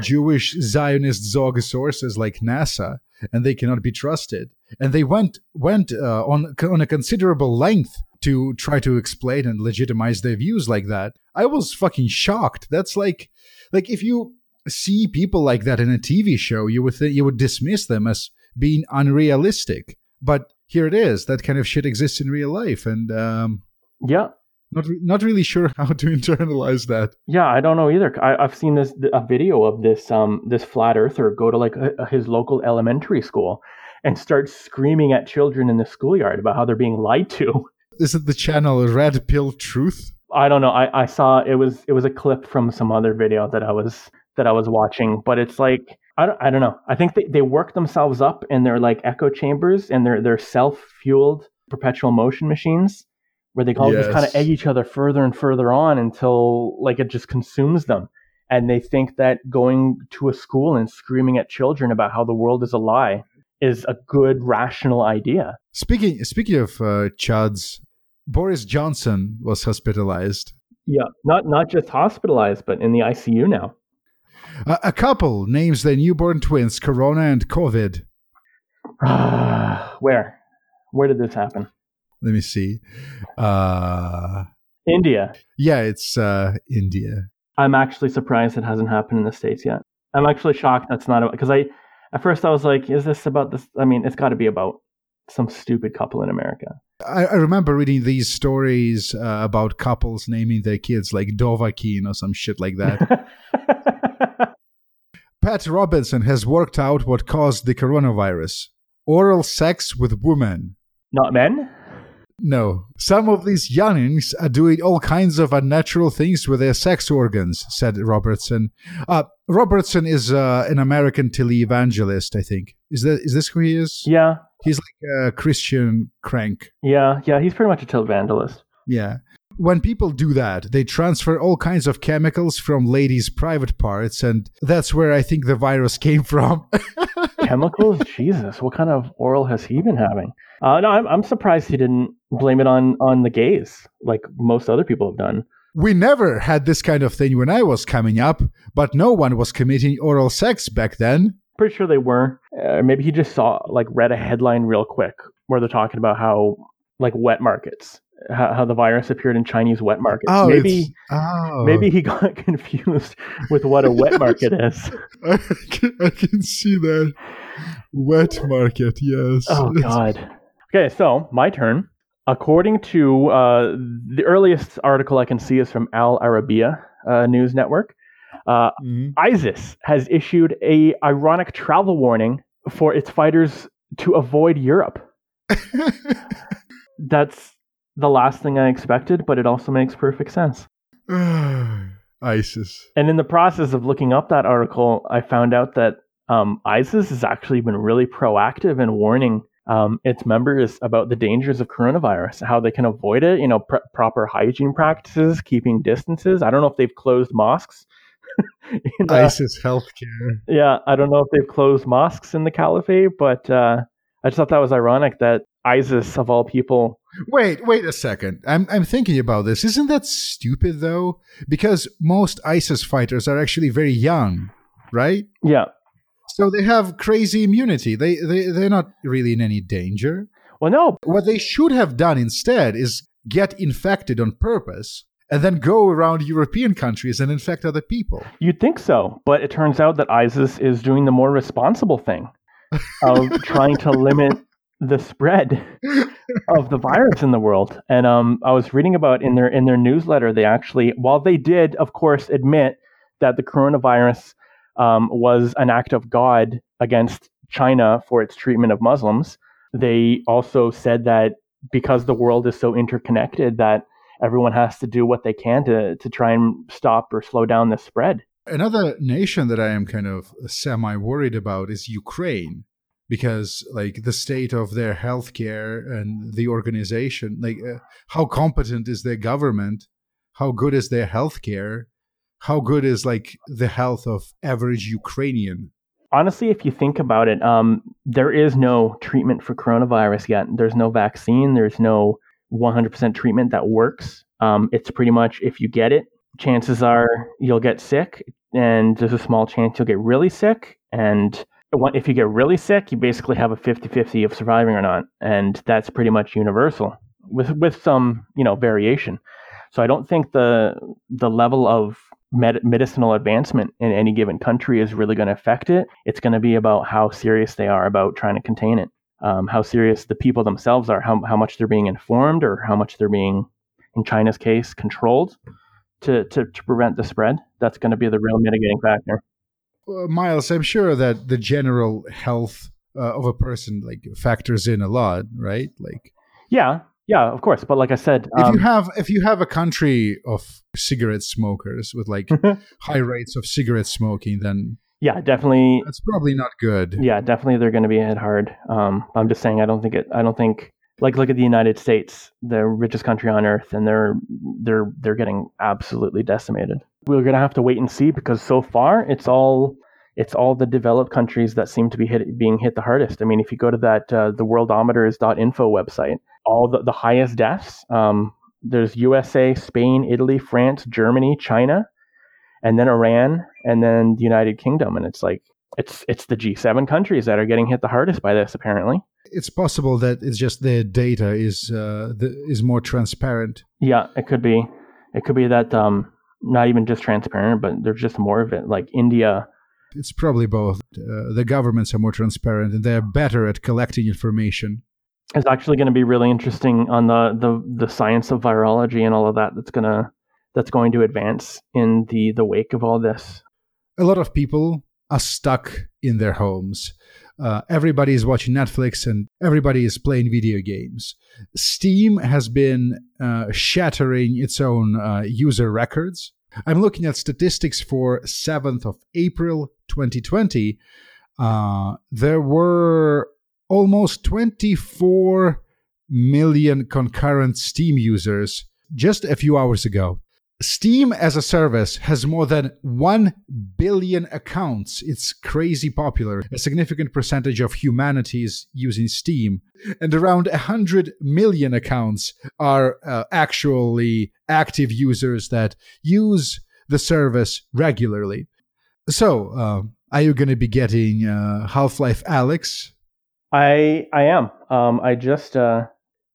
Jewish Zionist Zog sources like NASA, and they cannot be trusted. And they went went uh, on on a considerable length to try to explain and legitimize their views like that. I was fucking shocked. That's like like if you see people like that in a TV show, you would think you would dismiss them as being unrealistic. But here it is. That kind of shit exists in real life, and um, Yeah. not re- not really sure (laughs) how to internalize that. Yeah, I don't know either. I, I've seen this a video of this um this flat earther go to like a, his local elementary school and start screaming at children in the schoolyard about how they're being lied to. (laughs) Is it the channel Red Pill Truth? I don't know. I, I saw it was it was a clip from some other video that I was that I was watching, but it's like I don't, I don't know. I think they, they work themselves up in their like echo chambers and they're they're self fueled perpetual motion machines where they all just kind of egg each other further and further on until like it just consumes them. And they think that going to a school and screaming at children about how the world is a lie is a good rational idea. Speaking speaking of uh, chuds, Boris Johnson was hospitalized. Yeah, not not just hospitalized, but in the ICU now. A, a couple names their newborn twins Corona and COVID. (sighs) Where? Where did this happen? Let me see. Uh, India. yeah, it's uh, India. I'm actually surprised it hasn't happened in the states yet. I'm actually shocked that's not because I at first I was like, is this about this? I mean, it's got to be about some stupid couple in America. I, I remember reading these stories uh, about couples naming their kids like Dovahkiin or some shit like that. (laughs) Pat Robertson has worked out what caused the coronavirus oral sex with women. not men. No. Some of these youngins are doing all kinds of unnatural things with their sex organs, said Robertson. Uh, Robertson is uh, an American televangelist, I think. Is that is this who he is? Yeah. He's like a Christian crank. Yeah, yeah, he's pretty much a televangelist. Yeah. When people do that, they transfer all kinds of chemicals from ladies' private parts, and that's where I think the virus came from. (laughs) Chemicals? (laughs) Jesus, what kind of oral has he been having? Uh, no, I'm, I'm surprised he didn't blame it on on the gays, like most other people have done. We never had this kind of thing when I was coming up, but no one was committing oral sex back then. Pretty sure they were. Uh, maybe he just saw, like, read a headline real quick where they're talking about how, like, wet markets, how, how the virus appeared in Chinese wet markets. Oh, maybe, oh. maybe he got (laughs) confused with what a wet market (laughs) is. I can, I can see that. Wet market, yes. Oh (laughs) God. Okay, so my turn. According to uh, the earliest article I can see is from Al Arabiya uh, News Network. Uh, Mhm. ISIS has issued a ironic travel warning for its fighters to avoid Europe. That's the last thing I expected, but it also makes perfect sense. (sighs) ISIS. And in the process of looking up that article, I found out that um, ISIS has actually been really proactive in warning um, its members about the dangers of coronavirus, how they can avoid it. You know, pr- proper hygiene practices, keeping distances. I don't know if they've closed mosques. (laughs) in, uh, ISIS healthcare. yeah, I don't know if they've closed mosques in the caliphate, but uh, I just thought that was ironic that ISIS, of all people, Wait, wait a second. I'm I'm thinking about this. Isn't that stupid though? Because most ISIS fighters are actually very young, right? yeah. So they have crazy immunity. They they they're not really in any danger. Well, no, What they should have done instead is get infected on purpose and then go around European countries and infect other people. You'd think so, but it turns out that ISIS is doing the more responsible thing of (laughs) trying to limit the spread of the virus in the world. And um, I was reading about in their in their newsletter, they actually, while they did, of course, admit that the coronavirus um, was an act of God against China for its treatment of Muslims, they also said that because the world is so interconnected, that everyone has to do what they can to to try and stop or slow down the spread. Another nation that I am kind of semi worried about is Ukraine because like the state of their healthcare and the organization like uh, how competent is their government how good is their healthcare how good is like the health of average ukrainian honestly, if you think about it, um, there is no treatment for coronavirus yet. There's no vaccine. There's no 100% treatment that works. Um, it's pretty much if you get it, chances are you'll get sick, and there's a small chance you'll get really sick. And if you get really sick, you basically have a 50 50 of surviving or not. And that's pretty much universal with, with some, you know, variation. So I don't think the the level of med- medicinal advancement in any given country is really going to affect it. It's going to be about how serious they are about trying to contain it, um, how serious the people themselves are, how how much they're being informed, or how much they're being, in China's case, controlled to to, to prevent the spread. That's going to be the real mitigating factor. Uh, miles i'm sure that the general health uh, of a person like factors in a lot right like Yeah, yeah, of course. But like I said, if um, you have if you have a country of cigarette smokers with like (laughs) high rates of cigarette smoking then yeah, definitely that's probably not good Yeah, definitely they're going to be hit hard. Um, I'm just saying I don't think it. I don't think like look at the United States, the richest country on earth, and they're they're they're getting absolutely decimated. We're going to have to wait and see because so far it's all it's all the developed countries that seem to be hit being hit the hardest. I mean, if you go to that uh, the worldometers.info website, all the, the highest deaths. Um, there's USA, Spain, Italy, France, Germany, China, and then Iran, and then the United Kingdom, and it's like it's it's the G7 countries that are getting hit the hardest by this, apparently. it's possible that it's just their data is uh, the, is more transparent Yeah, it could be. It could be that um, not even just transparent, but there's just more of it. Like India, it's probably both uh, the governments are more transparent and they're better at collecting information It's actually going to be really interesting on the, the the science of virology and all of that. That's gonna that's going to advance in the the wake of all this. a lot of people are stuck in their homes uh, everybody is watching Netflix and everybody is playing video games. Steam has been uh, shattering its own uh, user records. I'm looking at statistics for 7th of April 2020. Uh, there were almost 24 million concurrent Steam users just a few hours ago. Steam as a service has more than 1 billion accounts. It's crazy popular. A significant percentage of humanity is using Steam. And around 100 million accounts are uh, actually active users that use the service regularly. So, uh, are you going to be getting uh, Half Life Alyx? I I am. Um, I just uh,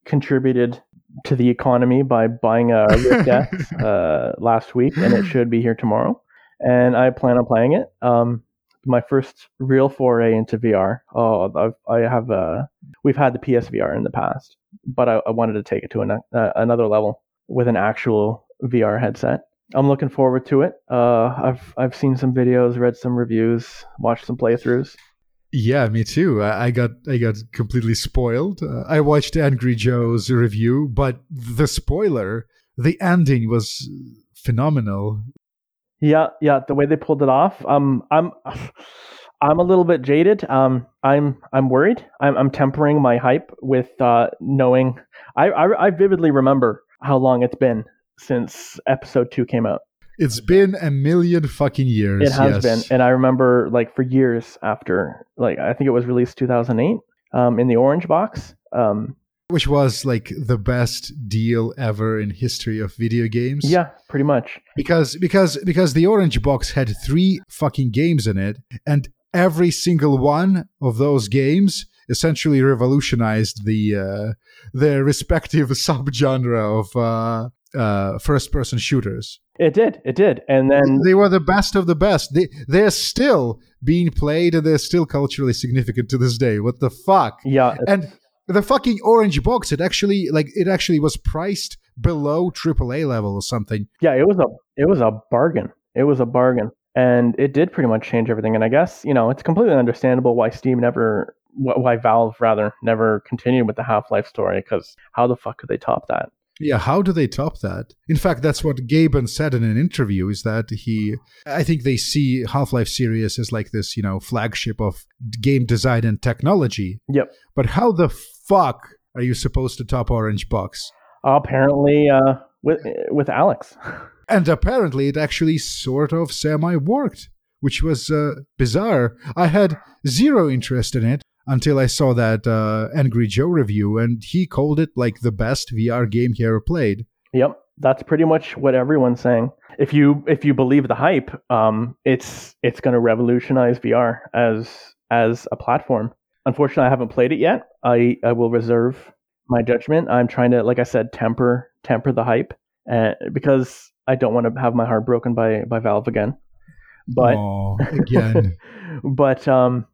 contributed to the economy by buying a (laughs) Rift uh, last week, and it should be here tomorrow. And I plan on playing it. Um, my first real foray into VR. Oh, I've, I have. Uh, we've had the PSVR in the past, but I, I wanted to take it to an, uh, another level with an actual VR headset. I'm looking forward to it. Uh, I've I've seen some videos, read some reviews, watched some playthroughs. Yeah, me too. I, got I got completely spoiled. Uh, I watched Angry Joe's review, but the spoiler, the ending was phenomenal. Yeah, yeah, the way they pulled it off. Um, I'm (sighs) I'm a little bit jaded. Um, I'm I'm worried. I'm I'm tempering my hype with uh, knowing. I, I I vividly remember how long it's been since episode two came out. It's been a million fucking years. It has yes. been, and I remember like for years after, like I think it was released 2008 um, in the orange box. Um, which was like the best deal ever in history of video games. Yeah, pretty much. Because because because the orange box had three fucking games in it, and every single one of those games essentially revolutionized the uh, their respective (laughs) subgenre of uh, uh, first person shooters. It did, it did, and then they were the best of the best. They they're still being played, and they're still culturally significant to this day. What the fuck? Yeah, and the fucking orange box. It actually like it actually was priced below AAA level or something. Yeah, it was a it was a bargain. It was a bargain, and it did pretty much change everything. And I guess you know it's completely understandable why Steam never, why Valve rather never continued with the Half Life story because how the fuck could they top that? Yeah, how do they top that? In fact, that's what Gaben said in an interview is that he I think they see Half-Life series as like this, you know, flagship of game design and technology. Yep. But how the fuck are you supposed to top Orange Box? apparently uh with with Alyx. (laughs) and apparently it actually sort of semi worked, which was uh, bizarre. I had zero interest in it until I saw that uh, Angry Joe review, and he called it like the best VR game he ever played. Yep, that's pretty much what everyone's saying. If you if you believe the hype, um, it's it's going to revolutionize VR as as a platform. Unfortunately, I haven't played it yet. I I will reserve my judgment. I'm trying to, like I said, temper temper the hype, uh, because I don't want to have my heart broken by by Valve again. But Aww, again, (laughs) but um,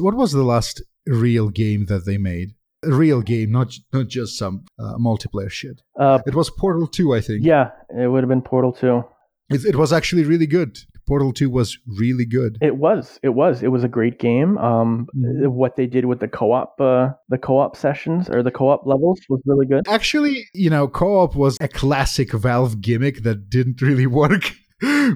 what was the last real game that they made? A real game, not not just some uh, multiplayer shit. Uh, it was Portal 2, I think. Yeah, it would have been Portal 2. It, it was actually really good. Portal 2 was really good. It was. It was. It was a great game. Um, mm-hmm. what they did with the co-op, uh, the co-op sessions or the co-op levels was really good. Actually, you know, co-op was a classic Valve gimmick that didn't really (laughs) work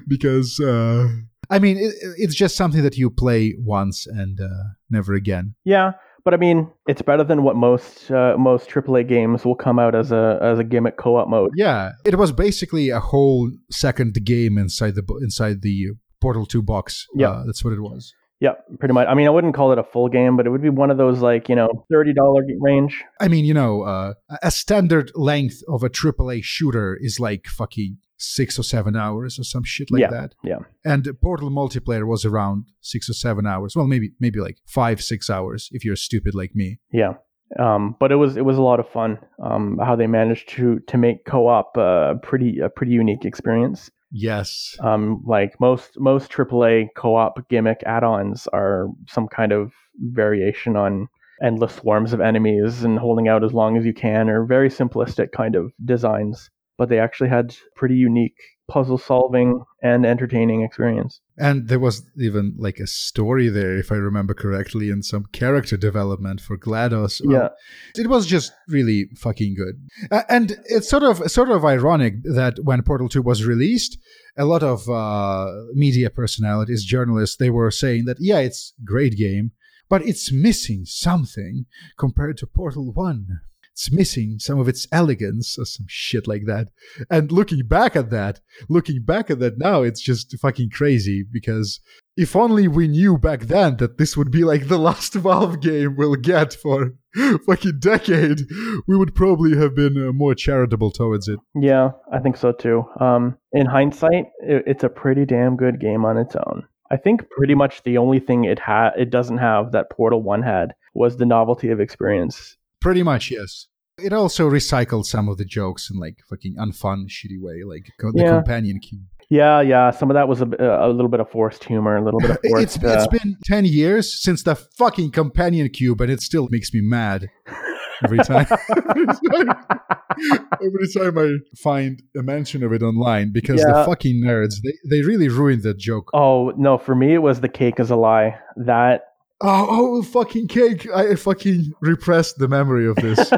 because uh, I mean, it, it's just something that you play once and uh, never again. Yeah, but I mean, it's better than what most uh, most AAA games will come out as a as a gimmick co-op mode. Yeah, it was basically a whole second game inside the inside the Portal Two box. Yeah, uh, that's what it was. Yeah, pretty much. I mean, I wouldn't call it a full game, but it would be one of those like you know thirty dollar range. I mean, you know, uh, a standard length of a AAA shooter is like fucking six or seven hours or some shit like yeah, that. Yeah. And Portal multiplayer was around six or seven hours. Well, maybe maybe like five six hours if you're stupid like me. Yeah. Um, but it was it was a lot of fun. Um, how they managed to to make co-op a pretty a pretty unique experience. Yes. Um, like most most AAA co-op gimmick add-ons are some kind of variation on endless swarms of enemies and holding out as long as you can, or very simplistic kind of designs but they actually had pretty unique puzzle solving and entertaining experience. And there was even like a story there, if I remember correctly, and some character development for GLaDOS. Yeah. it was just really fucking good. Uh, and it's sort of sort of ironic that when Portal Two was released, a lot of uh, media personalities, journalists, they were saying that yeah, it's great game, but it's missing something compared to Portal One it's missing some of its elegance or some shit like that. And looking back at that, looking back at that now, it's just fucking crazy because if only we knew back then that this would be like the (laughs) last Valve game we'll get for (laughs) fucking decade, we would probably have been uh, more charitable towards it. Yeah, I think so too. Um, in hindsight, it, it's a pretty damn good game on its own. I think pretty much the only thing it had it doesn't have that Portal 1 had was the novelty of experience. Pretty much, yes. It also recycled some of the jokes in like fucking unfun, shitty way, like co- the Yeah. companion cube. Yeah, yeah. Some of that was a, a little bit of forced humor, a little bit of (laughs) It's, forced. it's uh, been 10 years since the fucking companion cube, and it still makes me mad every time. every, (laughs) time (laughs) every time I find a mention of it online because Yeah. the fucking nerds, they, they really ruined that joke. oh no, for me it was the cake is a lie. That Oh, oh, fucking cake. I fucking repressed the memory of this.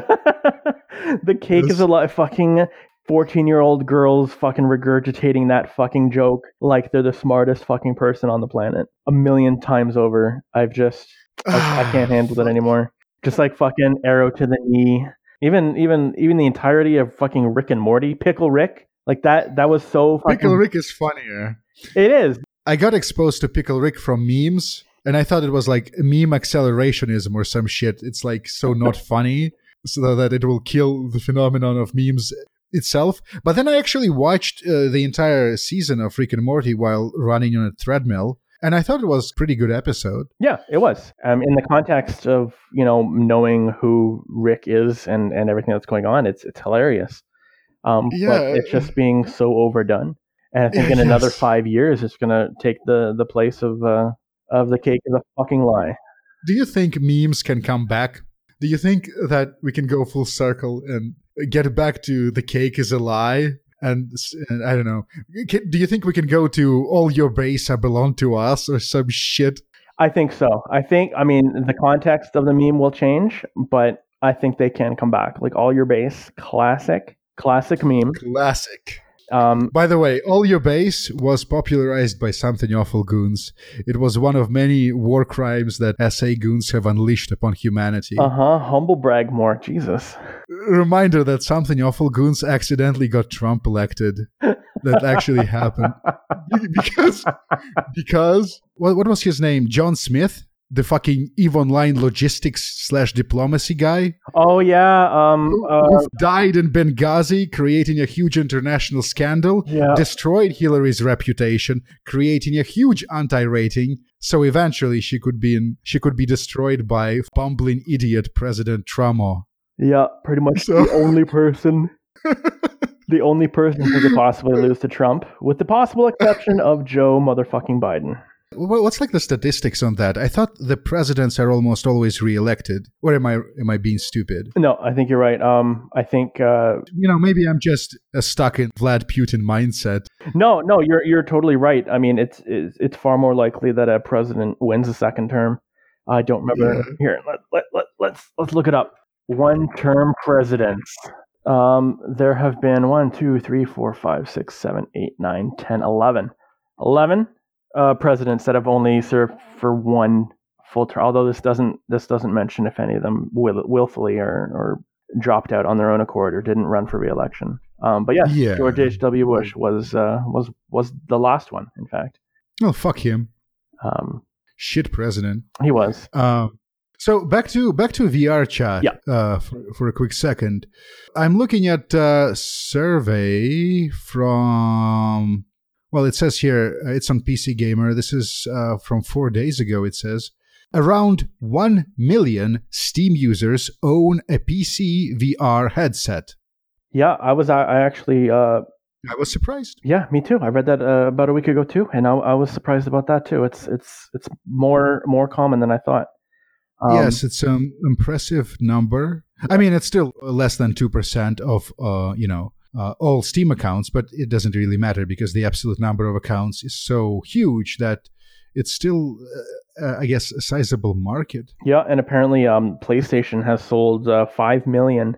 The cake This- is a lie. Fucking fourteen year old girls fucking regurgitating that fucking joke like they're the smartest fucking person on the planet a million times over. I've just I, I (sighs) can't handle it anymore. Just like fucking arrow to the knee. Even even even the entirety of fucking Rick and Morty, Pickle Rick, like that. That was so fucking. Pickle Rick is funnier. It is. I got exposed to Pickle Rick from memes, and I thought it was like meme accelerationism or some shit. It's like so not (laughs) funny, so that it will kill the phenomenon of memes itself. But then I actually watched uh, the entire season of Rick and Morty while running on a treadmill, and I thought it was a pretty good episode. Yeah, it was. Um, in the context of you know knowing who Rick is and and everything that's going on, it's it's hilarious. Um, Yeah. but it's just being so overdone. And I think in (laughs) Yes. another five years, it's gonna take the the place of uh, of the cake is a fucking lie. Do you think memes can come back? Do you think that we can go full circle and get back to the cake is a lie? And, and I don't know. Can, do you think we can go to all your base are belong to us or some shit? I think so. I think I mean the context of the meme will change, but I think they can come back. Like all your base, classic, classic meme. Classic. Um, By the way, All Your Base was popularized by Something Awful Goons. It was one of many war crimes that SA goons have unleashed upon humanity. uh huh. Humble brag more. Jesus. Reminder that Something Awful Goons accidentally got Trump elected. That actually happened. (laughs) (laughs) because, because what, what was his name? John Smith? The fucking EVE Online logistics slash diplomacy guy Oh yeah. Um. who, Uh, died in Benghazi, creating a huge international scandal. yeah. destroyed Hillary's reputation, creating a huge anti-rating. So eventually, she could be in, she could be destroyed by bumbling idiot President Trump. Yeah, pretty much So- the only person, (laughs) the only person who could possibly lose to Trump, with the possible exception of Joe motherfucking Biden. Wha- What's like the statistics on that? I thought the presidents are almost always re-elected. Or am I am I being stupid? No, I think you're right. Um, I think uh, You know, maybe I'm just stuck in Vlad Putin mindset. no, no, you're you're totally right. I mean, it's it's, it's far more likely that a president wins a second term. I don't remember Yeah. here. Let, let, let, let's let's look it up. One term presidents. Um, there have been one, two, three, four, five, six, seven, eight, nine, ten, eleven. Eleven uh, presidents that have only served for one full term. Although this doesn't this doesn't mention if any of them will, willfully or, or dropped out on their own accord or didn't run for reelection. Um, but yeah, Yeah. George H. W. Bush was uh, was was the last one. In fact, Oh fuck him, um, shit president. he was. Um, so back to back to VR chat. Yeah. Uh, for, for a quick second, I'm looking at a survey from. Well, it says here uh, it's on PC Gamer. This is uh, from four days ago. It says around one million Steam users own a PC VR headset. Yeah, I was. I, I actually. Uh, I was surprised. yeah, me too. I read that uh, about a week ago too, and I, I was surprised about that too. It's it's it's more more common than I thought. Um, yes, it's an impressive number. I mean, it's still less than two percent of uh, you know uh, all Steam accounts, but it doesn't really matter because the absolute number of accounts is so huge that it's still, uh, uh I guess, a sizable market. Yeah, and apparently, um, PlayStation has sold uh, five million.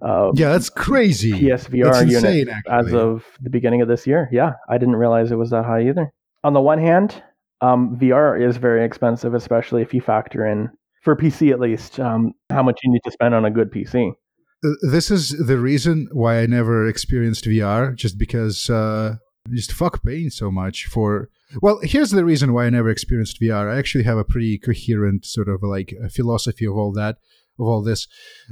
Uh, yeah, that's crazy. PSVR That's units insane, as of the beginning of this year. Yeah, I didn't realize it was that high either. On the one hand, um, VR is very expensive, especially if you factor in, for PC at least, um, how much you need to spend on a good PC. Uh, this is the reason why I never experienced VR, just because uh, just fuck paying so much for. Well, here's the reason why I never experienced VR. I actually have a pretty coherent sort of like philosophy of all that, of all this.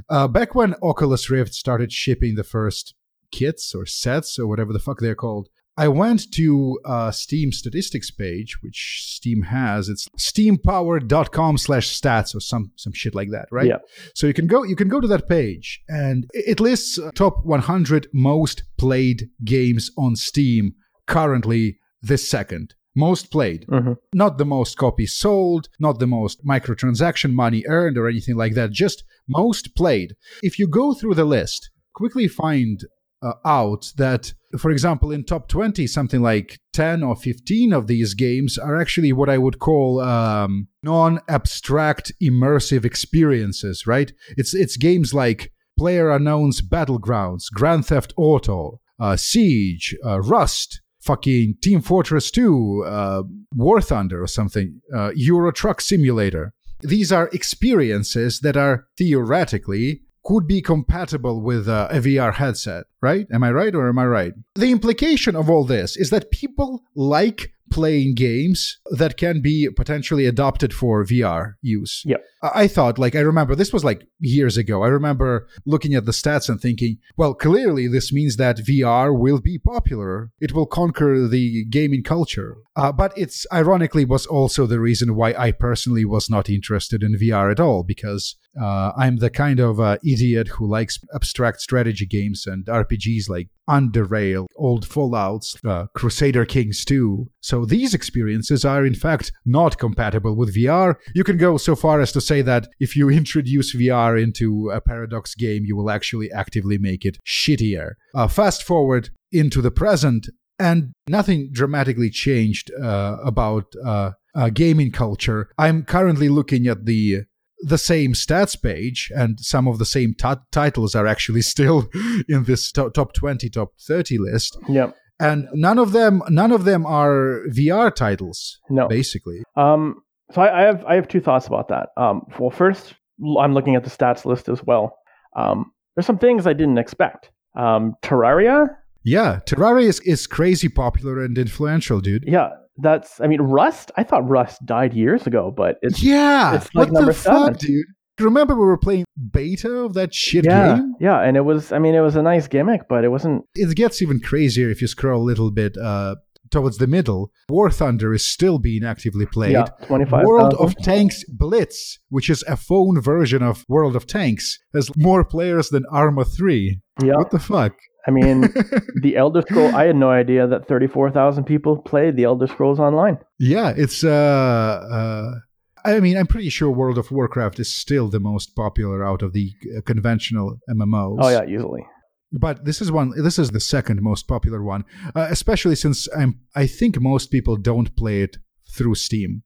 Uh, back when Oculus Rift started shipping the first kits or sets or whatever the fuck they're called, I went to uh, Steam statistics page, which Steam has. It's steampower.com slash stats or some some shit like that, right? Yeah. So you can go you can go to that page and it lists uh, top 100 most played games on Steam currently this second. Most played, hmm not the most copies sold, not the most microtransaction money earned or anything like that, just most played. If you go through the list, quickly find uh, out that, for example, in top 20, something like 10 or 15 of these games are actually what I would call um, non abstract immersive experiences, right? It's, it's games like Player Unknown's Battlegrounds, Grand Theft Auto, uh, Siege, uh, Rust, fucking Team Fortress 2, uh, War Thunder or something, uh, Euro Truck Simulator. These are experiences that are theoretically could be compatible with uh, a VR headset, right? Am I right or am I right? The implication of all this is that people like playing games that can be potentially adopted for VR use. Yep. I thought, like, I remember this was like years ago. I remember looking at the stats and thinking, well, clearly this means that VR will be popular. It will conquer the gaming culture. Uh, but it's ironically was also the reason why I personally was not interested in VR at all because uh, I'm the kind of uh, idiot who likes abstract strategy games and RPGs like UnderRail, old Fallouts, uh, Crusader Kings 2. So these experiences are in fact not compatible with VR. You can go so far as to say that if you (laughs) introduce VR into a Paradox game, you will actually actively make it shittier. Uh, fast forward into the present, and nothing dramatically changed uh, about uh, uh, gaming culture. I'm currently looking at the the same stats page, and some of the same ti- titles are actually (laughs) still in this to- top 20, top 30 list. Yep. And none of them, none of them are VR titles, No. basically. Um, so I, I have I have two thoughts about that. Um, well, first, I'm looking at the stats list as well. Um, there's some things I didn't expect. Um, Terraria, Yeah, Terraria is, is crazy popular and influential, dude. yeah, that's. I mean, Rust. I thought Rust died years ago, but it's Yeah, it's like what number the fuck, dude? Remember we were playing beta of that shit yeah, game? yeah, and it was. I mean, it was a nice gimmick, but it wasn't. It gets even crazier if you scroll a little bit uh, towards the middle. War Thunder is still being actively played. Yeah, twenty five. World of Tanks Blitz, which is a phone version of World of Tanks, has more players than Arma 3. Yeah, What the fuck? I mean, (laughs) the Elder Scroll. I had no idea that thirty four thousand people played the Elder Scrolls Online. Yeah, it's uh, uh I mean, I'm pretty sure World of Warcraft is still the most popular out of the uh, conventional MMOs. Oh yeah, easily. But this is one. This is the second most popular one, uh, especially since I'm. I think most people don't play it through Steam.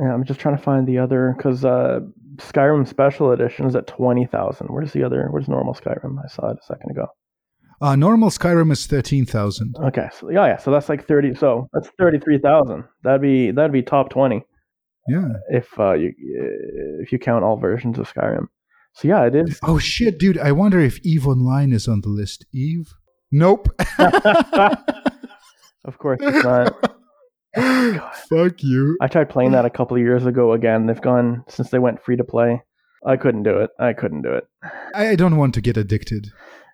Yeah, I'm just trying to find the other because uh, Skyrim Special Edition is at twenty thousand. Where's the other? Where's normal Skyrim? I saw it a second ago. Uh, normal Skyrim is thirteen thousand. Okay, so yeah, yeah, so that's like thirty. So that's thirty three thousand. That'd be that'd be top twenty Yeah. if uh, you if you count all versions of Skyrim. So yeah, it is. (laughs) Oh shit, dude! I wonder if Eve Online is on the list. Eve? Nope. (laughs) of course, it's not. (laughs) Fuck you. I tried playing that a couple of years ago again. They've gone since they went free to play. I couldn't do it. I couldn't do it. I I don't want to get addicted.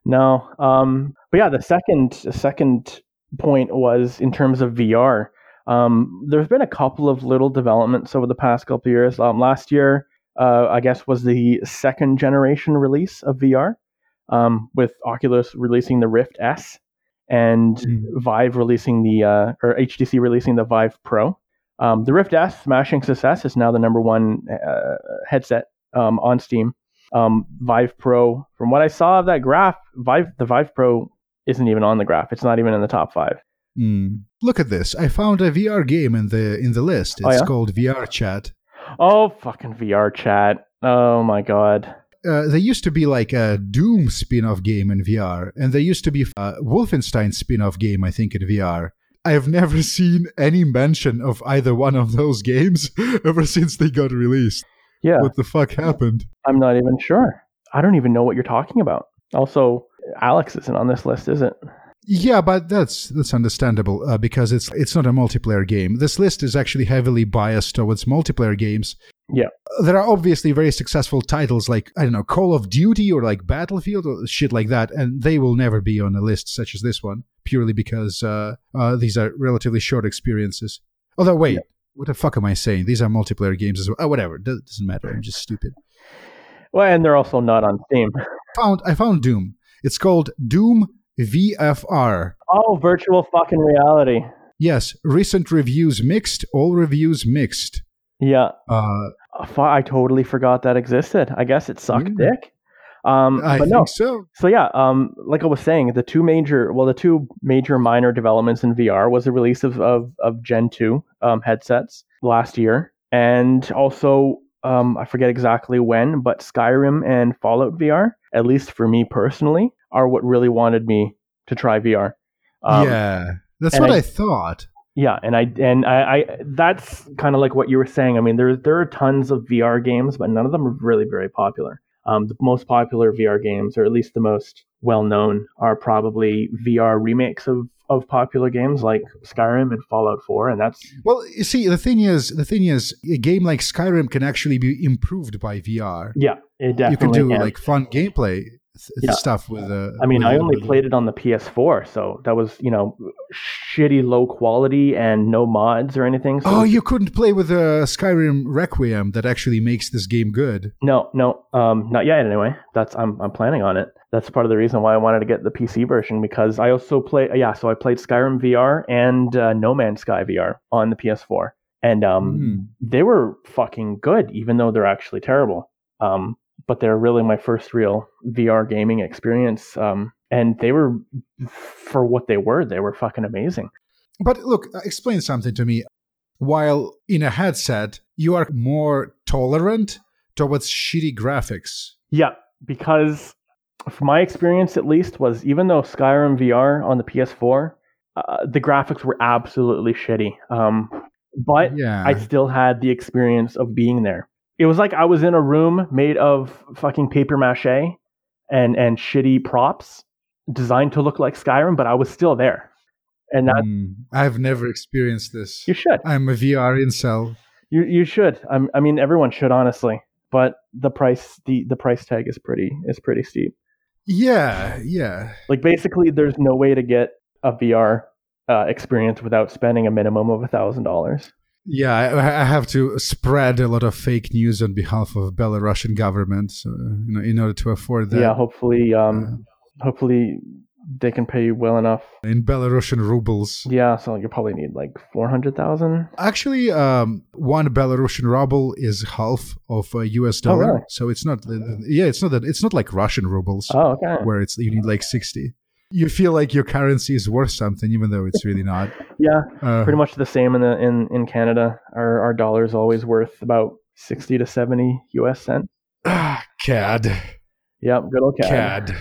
No. Um, but yeah, the second the second point was in terms of VR. Um, there's been a couple of little developments over the past couple of years. Um, last year, uh, I guess, was the second generation release of VR, um, with Oculus releasing the Rift S and Mm. Vive releasing the uh, or HTC releasing the Vive Pro. Um, the Rift S, smashing success, is now the number one uh, headset um, on Steam. Um, Vive Pro, from what I saw of that graph, Vive the Vive Pro isn't even on the graph. It's not even in the top five. Mm. Look at this. I found a VR game in the in the list. It's Oh, yeah? called VR Chat. Oh, fucking VR chat. Oh my god. Uh, there used to be like a Doom spin-off game in VR, and there used to be a Wolfenstein spin-off game, I think, in VR. I have never (laughs) seen any mention of either one of those games (laughs) ever since they got released. Yeah, What the fuck happened? I'm not even sure. I don't even know what you're talking about. Also, Alyx isn't on this list, is it? Yeah, but that's that's understandable uh, because it's it's not a multiplayer game. This list is actually heavily biased towards multiplayer games. Yeah. There are obviously very successful titles like I don't know Call of Duty or like Battlefield or shit like that, and they will never be on a list such as this one purely because uh, uh, these are relatively short experiences. Although wait, Yeah. what the fuck am I saying? These are multiplayer games as well. Oh, whatever, Does- doesn't matter. I'm just stupid. Well, and they're also not on Steam. (laughs) Found I found Doom. It's called Doom VFR. Oh, virtual fucking reality. Yes, recent reviews mixed, all reviews mixed. Yeah, Uh, Uh, I totally forgot that existed. I guess it sucked Mm. dick. Um, I but think no. so. So yeah, um, like I was saying, the two major, well, the two major minor developments in VR was the release of of, of Gen two um, headsets last year, and also um, I forget exactly when, but Skyrim and Fallout VR, at least for me personally, are what really wanted me to try VR. Um, yeah, that's what I- I, thought. yeah, and I and I, I that's kind of like what you were saying. I mean, there there are tons of VR games, but none of them are really very popular. Um, the most popular VR games, or at least the most well known, are probably VR remakes of of popular games like Skyrim and Fallout 4, and that's Well, you see, the thing is, the thing is, a game like Skyrim can actually be improved by VR. yeah, it definitely you can do can. like fun gameplay Yeah. stuff with. Uh, I mean, I uh, only played it on the PS4, so that was you know shitty low quality and no mods or anything. So Oh, you couldn't play with a Skyrim Requiem that actually makes this game good. No, no, um, not yet. Anyway, that's I'm I'm planning on it. That's part of the reason why I wanted to get the PC version because I also play. Yeah, so I played Skyrim VR and uh, No Man's Sky VR on the PS4, and um, Hmm. they were fucking good, even though they're actually terrible. Um, but they're really my first real VR gaming experience. Um, and they were, for what they were, they were fucking amazing. But look, uh, explain something to me. While in a headset, you are more tolerant towards shitty graphics. Yeah, because from my experience at least was even though Skyrim VR on the PS4, uh, the graphics were absolutely shitty. Um, but Yeah. I still had the experience of being there. It was like I was in a room made of fucking paper mache and and shitty props designed to look like Skyrim, but I was still there. And that Mm, I've never experienced this. you should. I'm a VR incel. You you should. I'm, I mean everyone should honestly. But the price the, the price tag is pretty is pretty steep. Yeah, yeah. Like basically, there's no way to get a VR uh, experience without spending a minimum of a thousand dollars. Yeah, I, I have to spread a lot of fake news on behalf of Belarusian government, so, you know, in order to afford that. Yeah, hopefully, um, hopefully they can pay you well enough. in Belarusian rubles. Yeah, so you probably need like four hundred thousand. Actually, um, one Belarusian ruble is half of a US Oh, dollar, really? so it's not. Yeah, it's not that. It's not like Russian rubles Oh, okay. where it's you need like sixty. You feel like your currency is worth something, even though it's really not. (laughs) Yeah, Uh, pretty much the same in the in in Canada. Our our dollar is always worth about sixty to seventy U.S. cent. ah, CAD, Yep, good old CAD. CAD.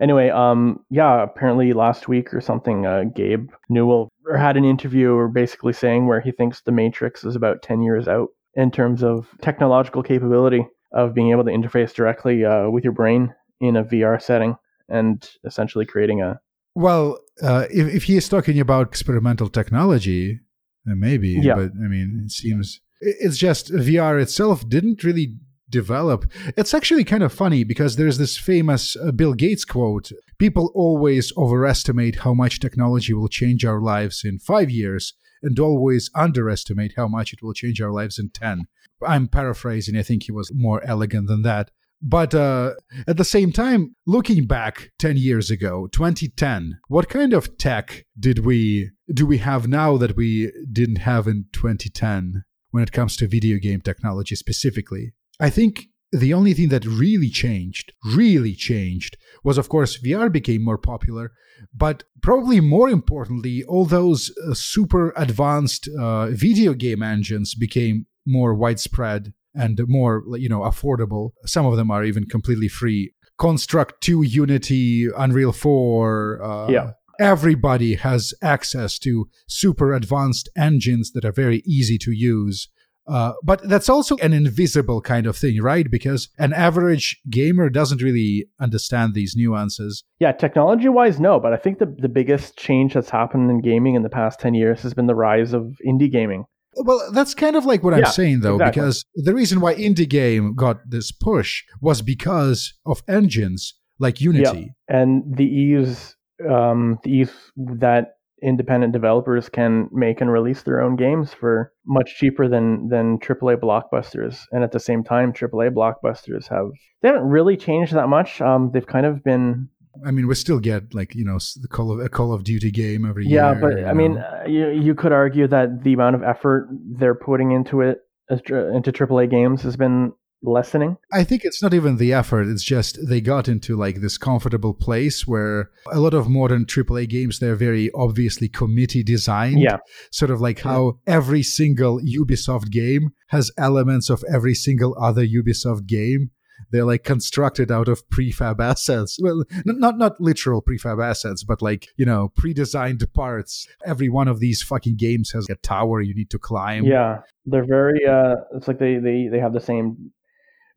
Anyway, um, yeah, apparently last week or something, uh, Gabe Newell had an interview or basically saying where he thinks the Matrix is about 10 years out in terms of technological capability of being able to interface directly uh, with your brain in a VR setting and essentially creating a. Well, uh, if if he is talking about experimental technology, maybe. Yeah. But I mean, it seems it's just VR itself didn't really develop. It's actually kind of funny because there's this famous uh, Bill Gates quote: "People always overestimate how much technology will change our lives in five years." And always underestimate how much it will change our lives in 10. I'm paraphrasing. I think he was more elegant than that. But uh, at the same time, looking back 10 years ago, 2010, what kind of tech did we do we have now that we didn't have in 2010 when it comes to video game technology specifically? I think the only thing that really changed, really changed, was, of course, VR became more popular. But probably more importantly, all those uh, super advanced uh, video game engines became more widespread and more, you know, affordable. Some of them are even completely free. Construct 2, Unity, Unreal 4. Uh, Yeah. Everybody has access to super advanced engines that are very easy to use. Uh, but that's also an invisible kind of thing, right? Because an average gamer doesn't really understand these nuances. Yeah, technology wise, no, but I think the, the biggest change that's happened in gaming in the past 10 years has been the rise of indie gaming. Well, that's kind of like what I'm saying, though, exactly. because the reason why indie game got this push was because of engines like Unity. And the ease, um, the ease that independent developers can make and release their own games for much cheaper than than AAA blockbusters. And at the same time, AAA blockbusters have they haven't really changed that much. Um, they've kind of been I mean, we still get like you know the Call of a Call of Duty game every Yeah, year. Yeah, but I mean, know. uh, you you could argue that the amount of effort they're putting into it as, into AAA games has been lessening. I think it's not even the effort. It's just they got into like this comfortable place where a lot of modern AAA games they're very obviously committee designed. Yeah, Sort of like how every single Ubisoft game has elements of every single other Ubisoft game. They're like constructed out of prefab assets. Well, not not literal prefab assets, but like you know pre-designed parts. Every one of these fucking games has a tower you need to climb. yeah, they're very. Uh, it's like they they they have the same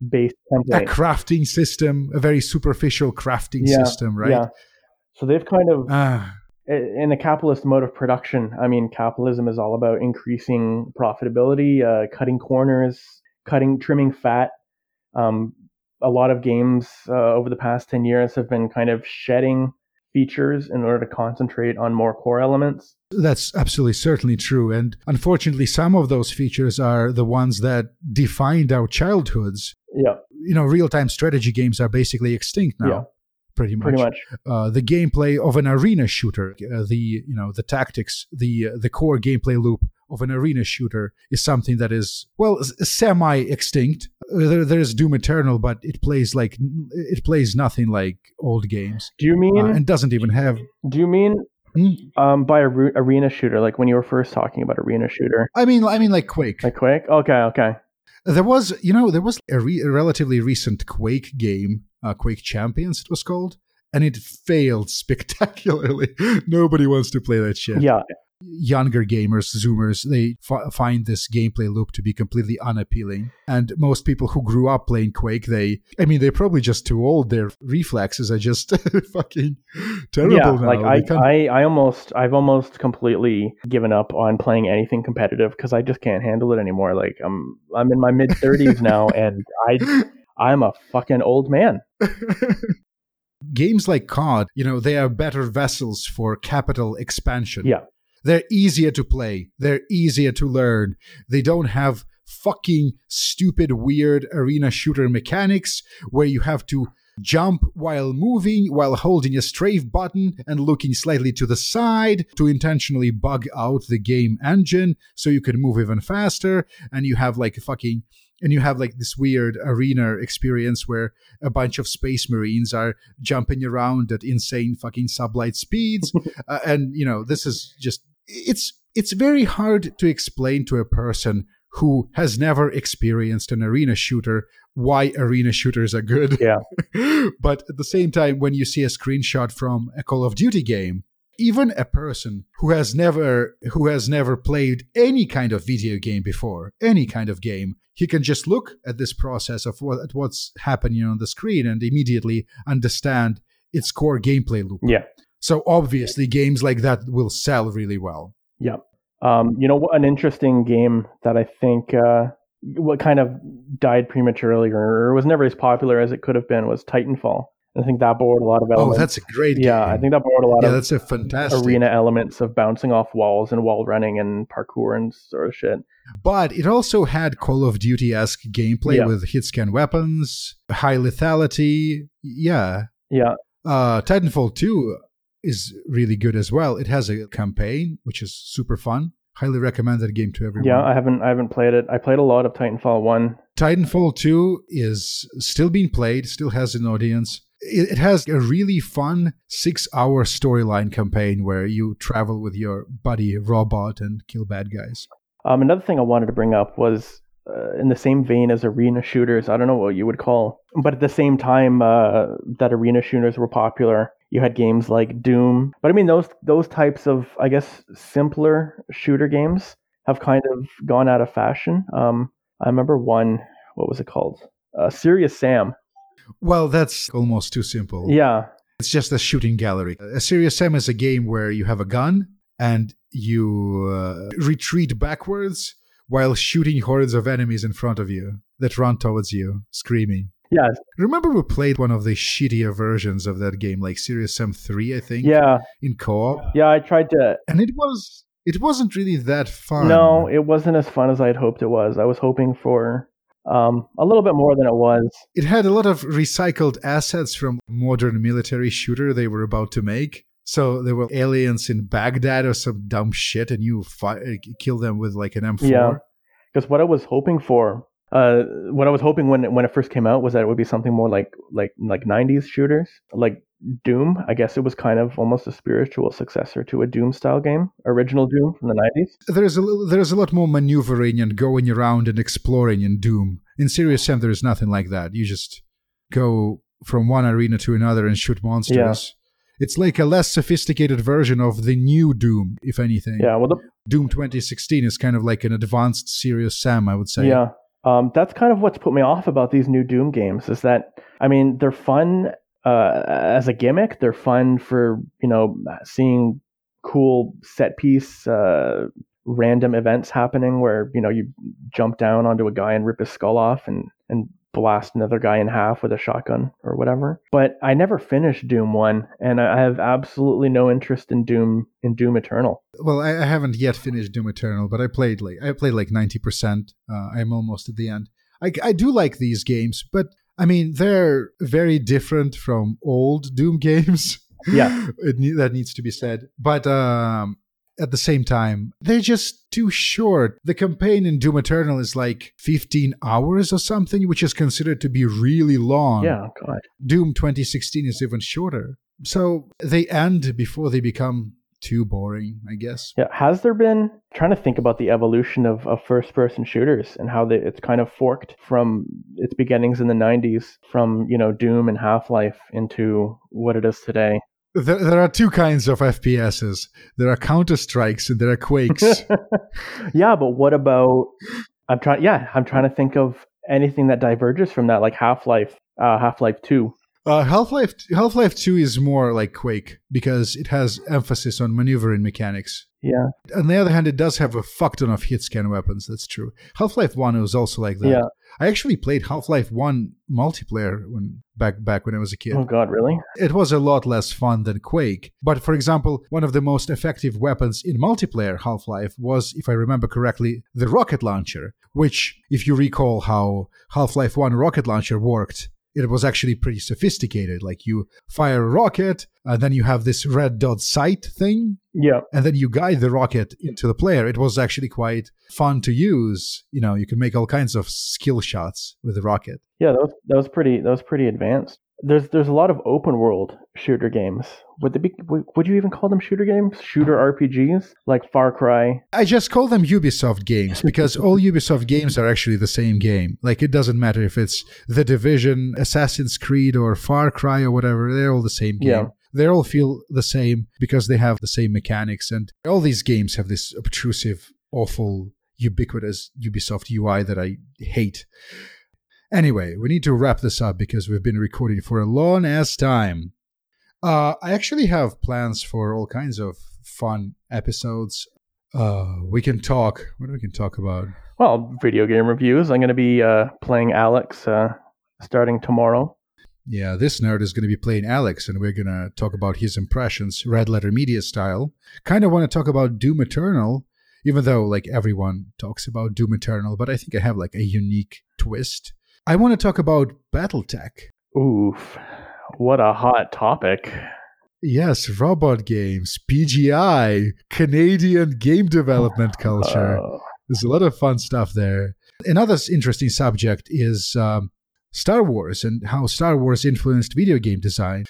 base template. A crafting system, a very superficial crafting Yeah, system, right? Yeah, so they've kind of Ah. in a capitalist mode of production. I mean, capitalism is all about increasing profitability, uh, cutting corners, cutting, trimming fat. Um, a lot of games uh, over the past 10 years have been kind of shedding features in order to concentrate on more core elements. That's absolutely certainly true. And unfortunately, some of those features are the ones that defined our childhoods. Yeah, You know, real time strategy games are basically extinct now. Yeah. Pretty much. pretty much. Uh, the gameplay of an arena shooter, uh, the you know the tactics, the uh, the core gameplay loop of an arena shooter is something that is well semi extinct. Uh, there, there's Doom Eternal, but it plays like it plays nothing like old games, Do you mean? uh, and doesn't even have. do you mean Hmm? um, by are- arena shooter? Like when you were first talking about arena shooter, I mean, I mean like Quake. like Quake? Okay, okay. There was, you know, there was a, re- a relatively recent Quake game, uh, Quake Champions, it was called, and it failed (laughs) spectacularly. Nobody wants to play that shit. Yeah, Younger gamers, Zoomers, they f- find this gameplay loop to be completely unappealing. And most people who grew up playing Quake, they, I mean, they're probably just too old. Their reflexes are just (laughs) fucking terrible yeah. now. Like I, I, I almost, I've almost completely given up on playing anything competitive because I just can't handle it anymore. Like I'm, I'm in my mid (laughs) thirties now, and I, I'm a fucking old man. (laughs) Games like COD, you know, they are better vessels for capital expansion. Yeah. They're easier to play. They're easier to learn. They don't have fucking stupid, weird arena shooter mechanics where you have to jump while moving, while holding a strafe button and looking slightly to the side to intentionally bug out the game engine so you can move even faster. And you have like fucking. And you have like this weird arena experience where a bunch of space marines are jumping around at insane fucking sublight speeds. (laughs) uh, and you know, this is just it's it's very hard to explain to a person who has never experienced an arena shooter why arena shooters are good. Yeah. (laughs) but at the same time, when you see a screenshot from a Call of Duty game, even a person who has never who has never played any kind of video game before, any kind of game, he can just look at this process of what at what's happening on the screen and immediately understand its core gameplay loop. Yeah. So obviously, games like that will sell really well. Yeah. Um, you know, an interesting game that I think uh, what kind of died prematurely or was never as popular as it could have been was Titanfall. I think that borrowed a lot of elements. Oh, that's a great game. yeah, I think that borrowed a lot yeah, of that's a fantastic. arena elements of bouncing off walls and wall running and parkour and sort of shit. But it also had Call of Duty esque gameplay Yeah. with hit scan weapons, high lethality. Yeah. Yeah, Uh, Titanfall 2 is really good as well. It has a campaign, which is super fun. Highly recommend that game to everyone. yeah. I haven't I haven't played it. I played a lot of Titanfall one. Titanfall 2 is still being played, still has an audience. it, it has a really fun six hour storyline campaign where you travel with your buddy robot and kill bad guys. Um, another thing I wanted to bring up was uh, in the same vein as arena shooters. I don't know what you would call, but at the same time uh, that arena shooters were popular, you had games like Doom. But I mean, those those types of, I guess, simpler shooter games have kind of gone out of fashion. Um, I remember one. What was it called? Uh, Serious Sam. Well, that's almost too simple. Yeah. It's just a shooting gallery. A Serious Sam is a game where you have a gun and you uh, retreat backwards while shooting hordes of enemies in front of you that run towards you, screaming. Yeah. Remember we played one of the shittier versions of that game, like Serious Sam 3, I think? Yeah. In co-op. Yeah, I tried to And it was it wasn't really that fun. No, it wasn't as fun as I'd hoped it was. I was hoping for um, a little bit more than it was. It had a lot of recycled assets from modern military shooter they were about to make. So there were aliens in Baghdad or some dumb shit, and you fi- kill them with like an M4. Yeah. Because what I was hoping for, uh, what I was hoping when it, when it first came out was that it would be something more like like like '90s shooters, like Doom. I guess it was kind of almost a spiritual successor to a Doom style game, original Doom from the '90s. There's a there's a lot more maneuvering and going around and exploring in Doom. In Serious Sam, there's nothing like that. You just go from one arena to another and shoot monsters. It's like a less sophisticated version of the new Doom, if anything. Yeah. Well, the, Doom 2016 is kind of like an advanced Serious Sam, I would say. Yeah. Um, that's kind of what's put me off about these new Doom games is that, I mean, they're fun uh, as a gimmick. They're fun for, you know, seeing cool set piece, uh, random events happening where, you know, you jump down onto a guy and rip his skull off and, and blast another guy in half with a shotgun or whatever. But I never finished Doom 1 and I have absolutely no interest in Doom in Doom Eternal. Well, I, I haven't yet finished Doom Eternal, but I played like I played like 90%. Uh, I'm almost at the end. I, I do like these games, but I mean they're very different from old Doom (laughs) games. Yeah. it, that needs to be said. But um, at the same time, they're just too short. The campaign in Doom Eternal is like 15 hours or something, which is considered to be really long. Yeah, God. Doom 2016 is even shorter. So they end before they become too boring, I guess. Yeah, has there been trying to think about the evolution of, of first person shooters and how they, it's kind of forked from its beginnings in the 90s from, you know, Doom and Half-Life into what it is today. There, there are two kinds of FPSs. There are Counter Strikes and there are Quakes. (laughs) yeah, but what about I'm trying yeah, I'm trying to think of anything that diverges from that like Half-Life, uh, Half-Life 2. uh, Half-Life Half Life Two is more like Quake because it has emphasis on maneuvering mechanics. Yeah. On the other hand, it does have a fuck ton of hit scan weapons. That's true. Half Life One was also like that. Yeah. I actually played Half Life One multiplayer when back back when I was a kid. Oh god, really? It was a lot less fun than Quake. But for example, one of the most effective weapons in multiplayer Half Life was, if I remember correctly, the rocket launcher, which, if you recall how Half Life 1 rocket launcher worked, it was actually pretty sophisticated. Like you fire a rocket, and then you have this red dot sight thing, Yeah. and then you guide the rocket into the player. It was actually quite fun to use. You know, you can make all kinds of skill shots with the rocket. Yeah, that was that was pretty that was pretty advanced. There's there's a lot of open world shooter games. Would they be would you even call them shooter games? Shooter RPGs like Far Cry. I just call them Ubisoft games (laughs) because all Ubisoft games are actually the same game. Like it doesn't matter if it's The Division, Assassin's Creed, or Far Cry or whatever, they're all the same game. Yeah. They all feel the same because they have the same mechanics and all these games have this obtrusive, awful, ubiquitous Ubisoft UI that I hate. Anyway, we need to wrap this up because we've been recording for a long ass time. Uh, I actually have plans for all kinds of fun episodes. Uh, we can talk. What do we can talk about? Well, video game reviews. I'm going to be uh, playing Alyx uh, starting tomorrow. Yeah, this nerd is going to be playing Alyx, and we're going to talk about his impressions, Red Letter Media style. Kind of want to talk about Doom Eternal, even though like everyone talks about Doom Eternal, but I think I have like a unique twist. I want to talk about BattleTech. Oof, what a hot topic. Yes, robot games, PGI, Canadian game development culture. Uh, There's a lot of fun stuff there. Another interesting subject is um, Star Wars and how Star Wars influenced video game design.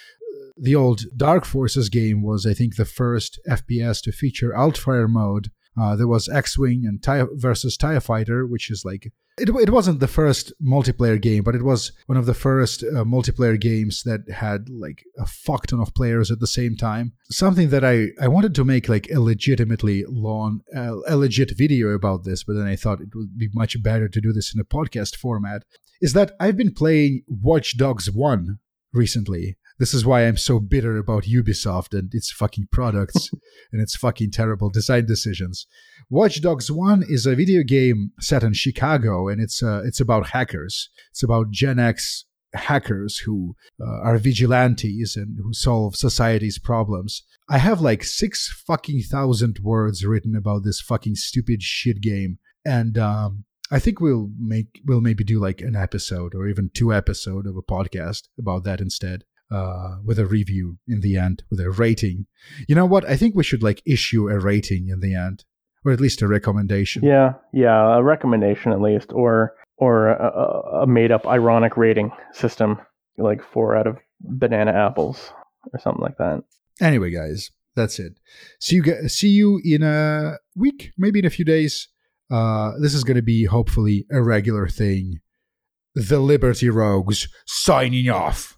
The old Dark Forces game was, I think, the first FPS to feature Altfire mode. Uh, there was X-wing and TIE versus Tie Fighter, which is like it, it wasn't the first multiplayer game, but it was one of the first uh, multiplayer games that had like a fuck ton of players at the same time. Something that I, I wanted to make like a legitimately long, uh, a legit video about this, but then I thought it would be much better to do this in a podcast format. Is that I've been playing Watch Dogs 1 recently. This is why I'm so bitter about Ubisoft and its fucking products (laughs) and its fucking terrible design decisions. Watch Dogs 1 is a video game set in Chicago and it's uh, it's about hackers. It's about Gen X hackers who uh, are vigilantes and who solve society's problems. I have like 6 fucking thousand words written about this fucking stupid shit game and um I think we'll make we'll maybe do like an episode or even two episode of a podcast about that instead uh, with a review in the end, with a rating. You know what? I think we should like issue a rating in the end, or at least a recommendation. Yeah, yeah, a recommendation at least, or or a, a made up ironic rating system, like four out of banana apples or something like that. Anyway, guys, that's it. See you. See you in a week, maybe in a few days. Uh, this is going to be hopefully a regular thing. The Liberty Rogues signing off.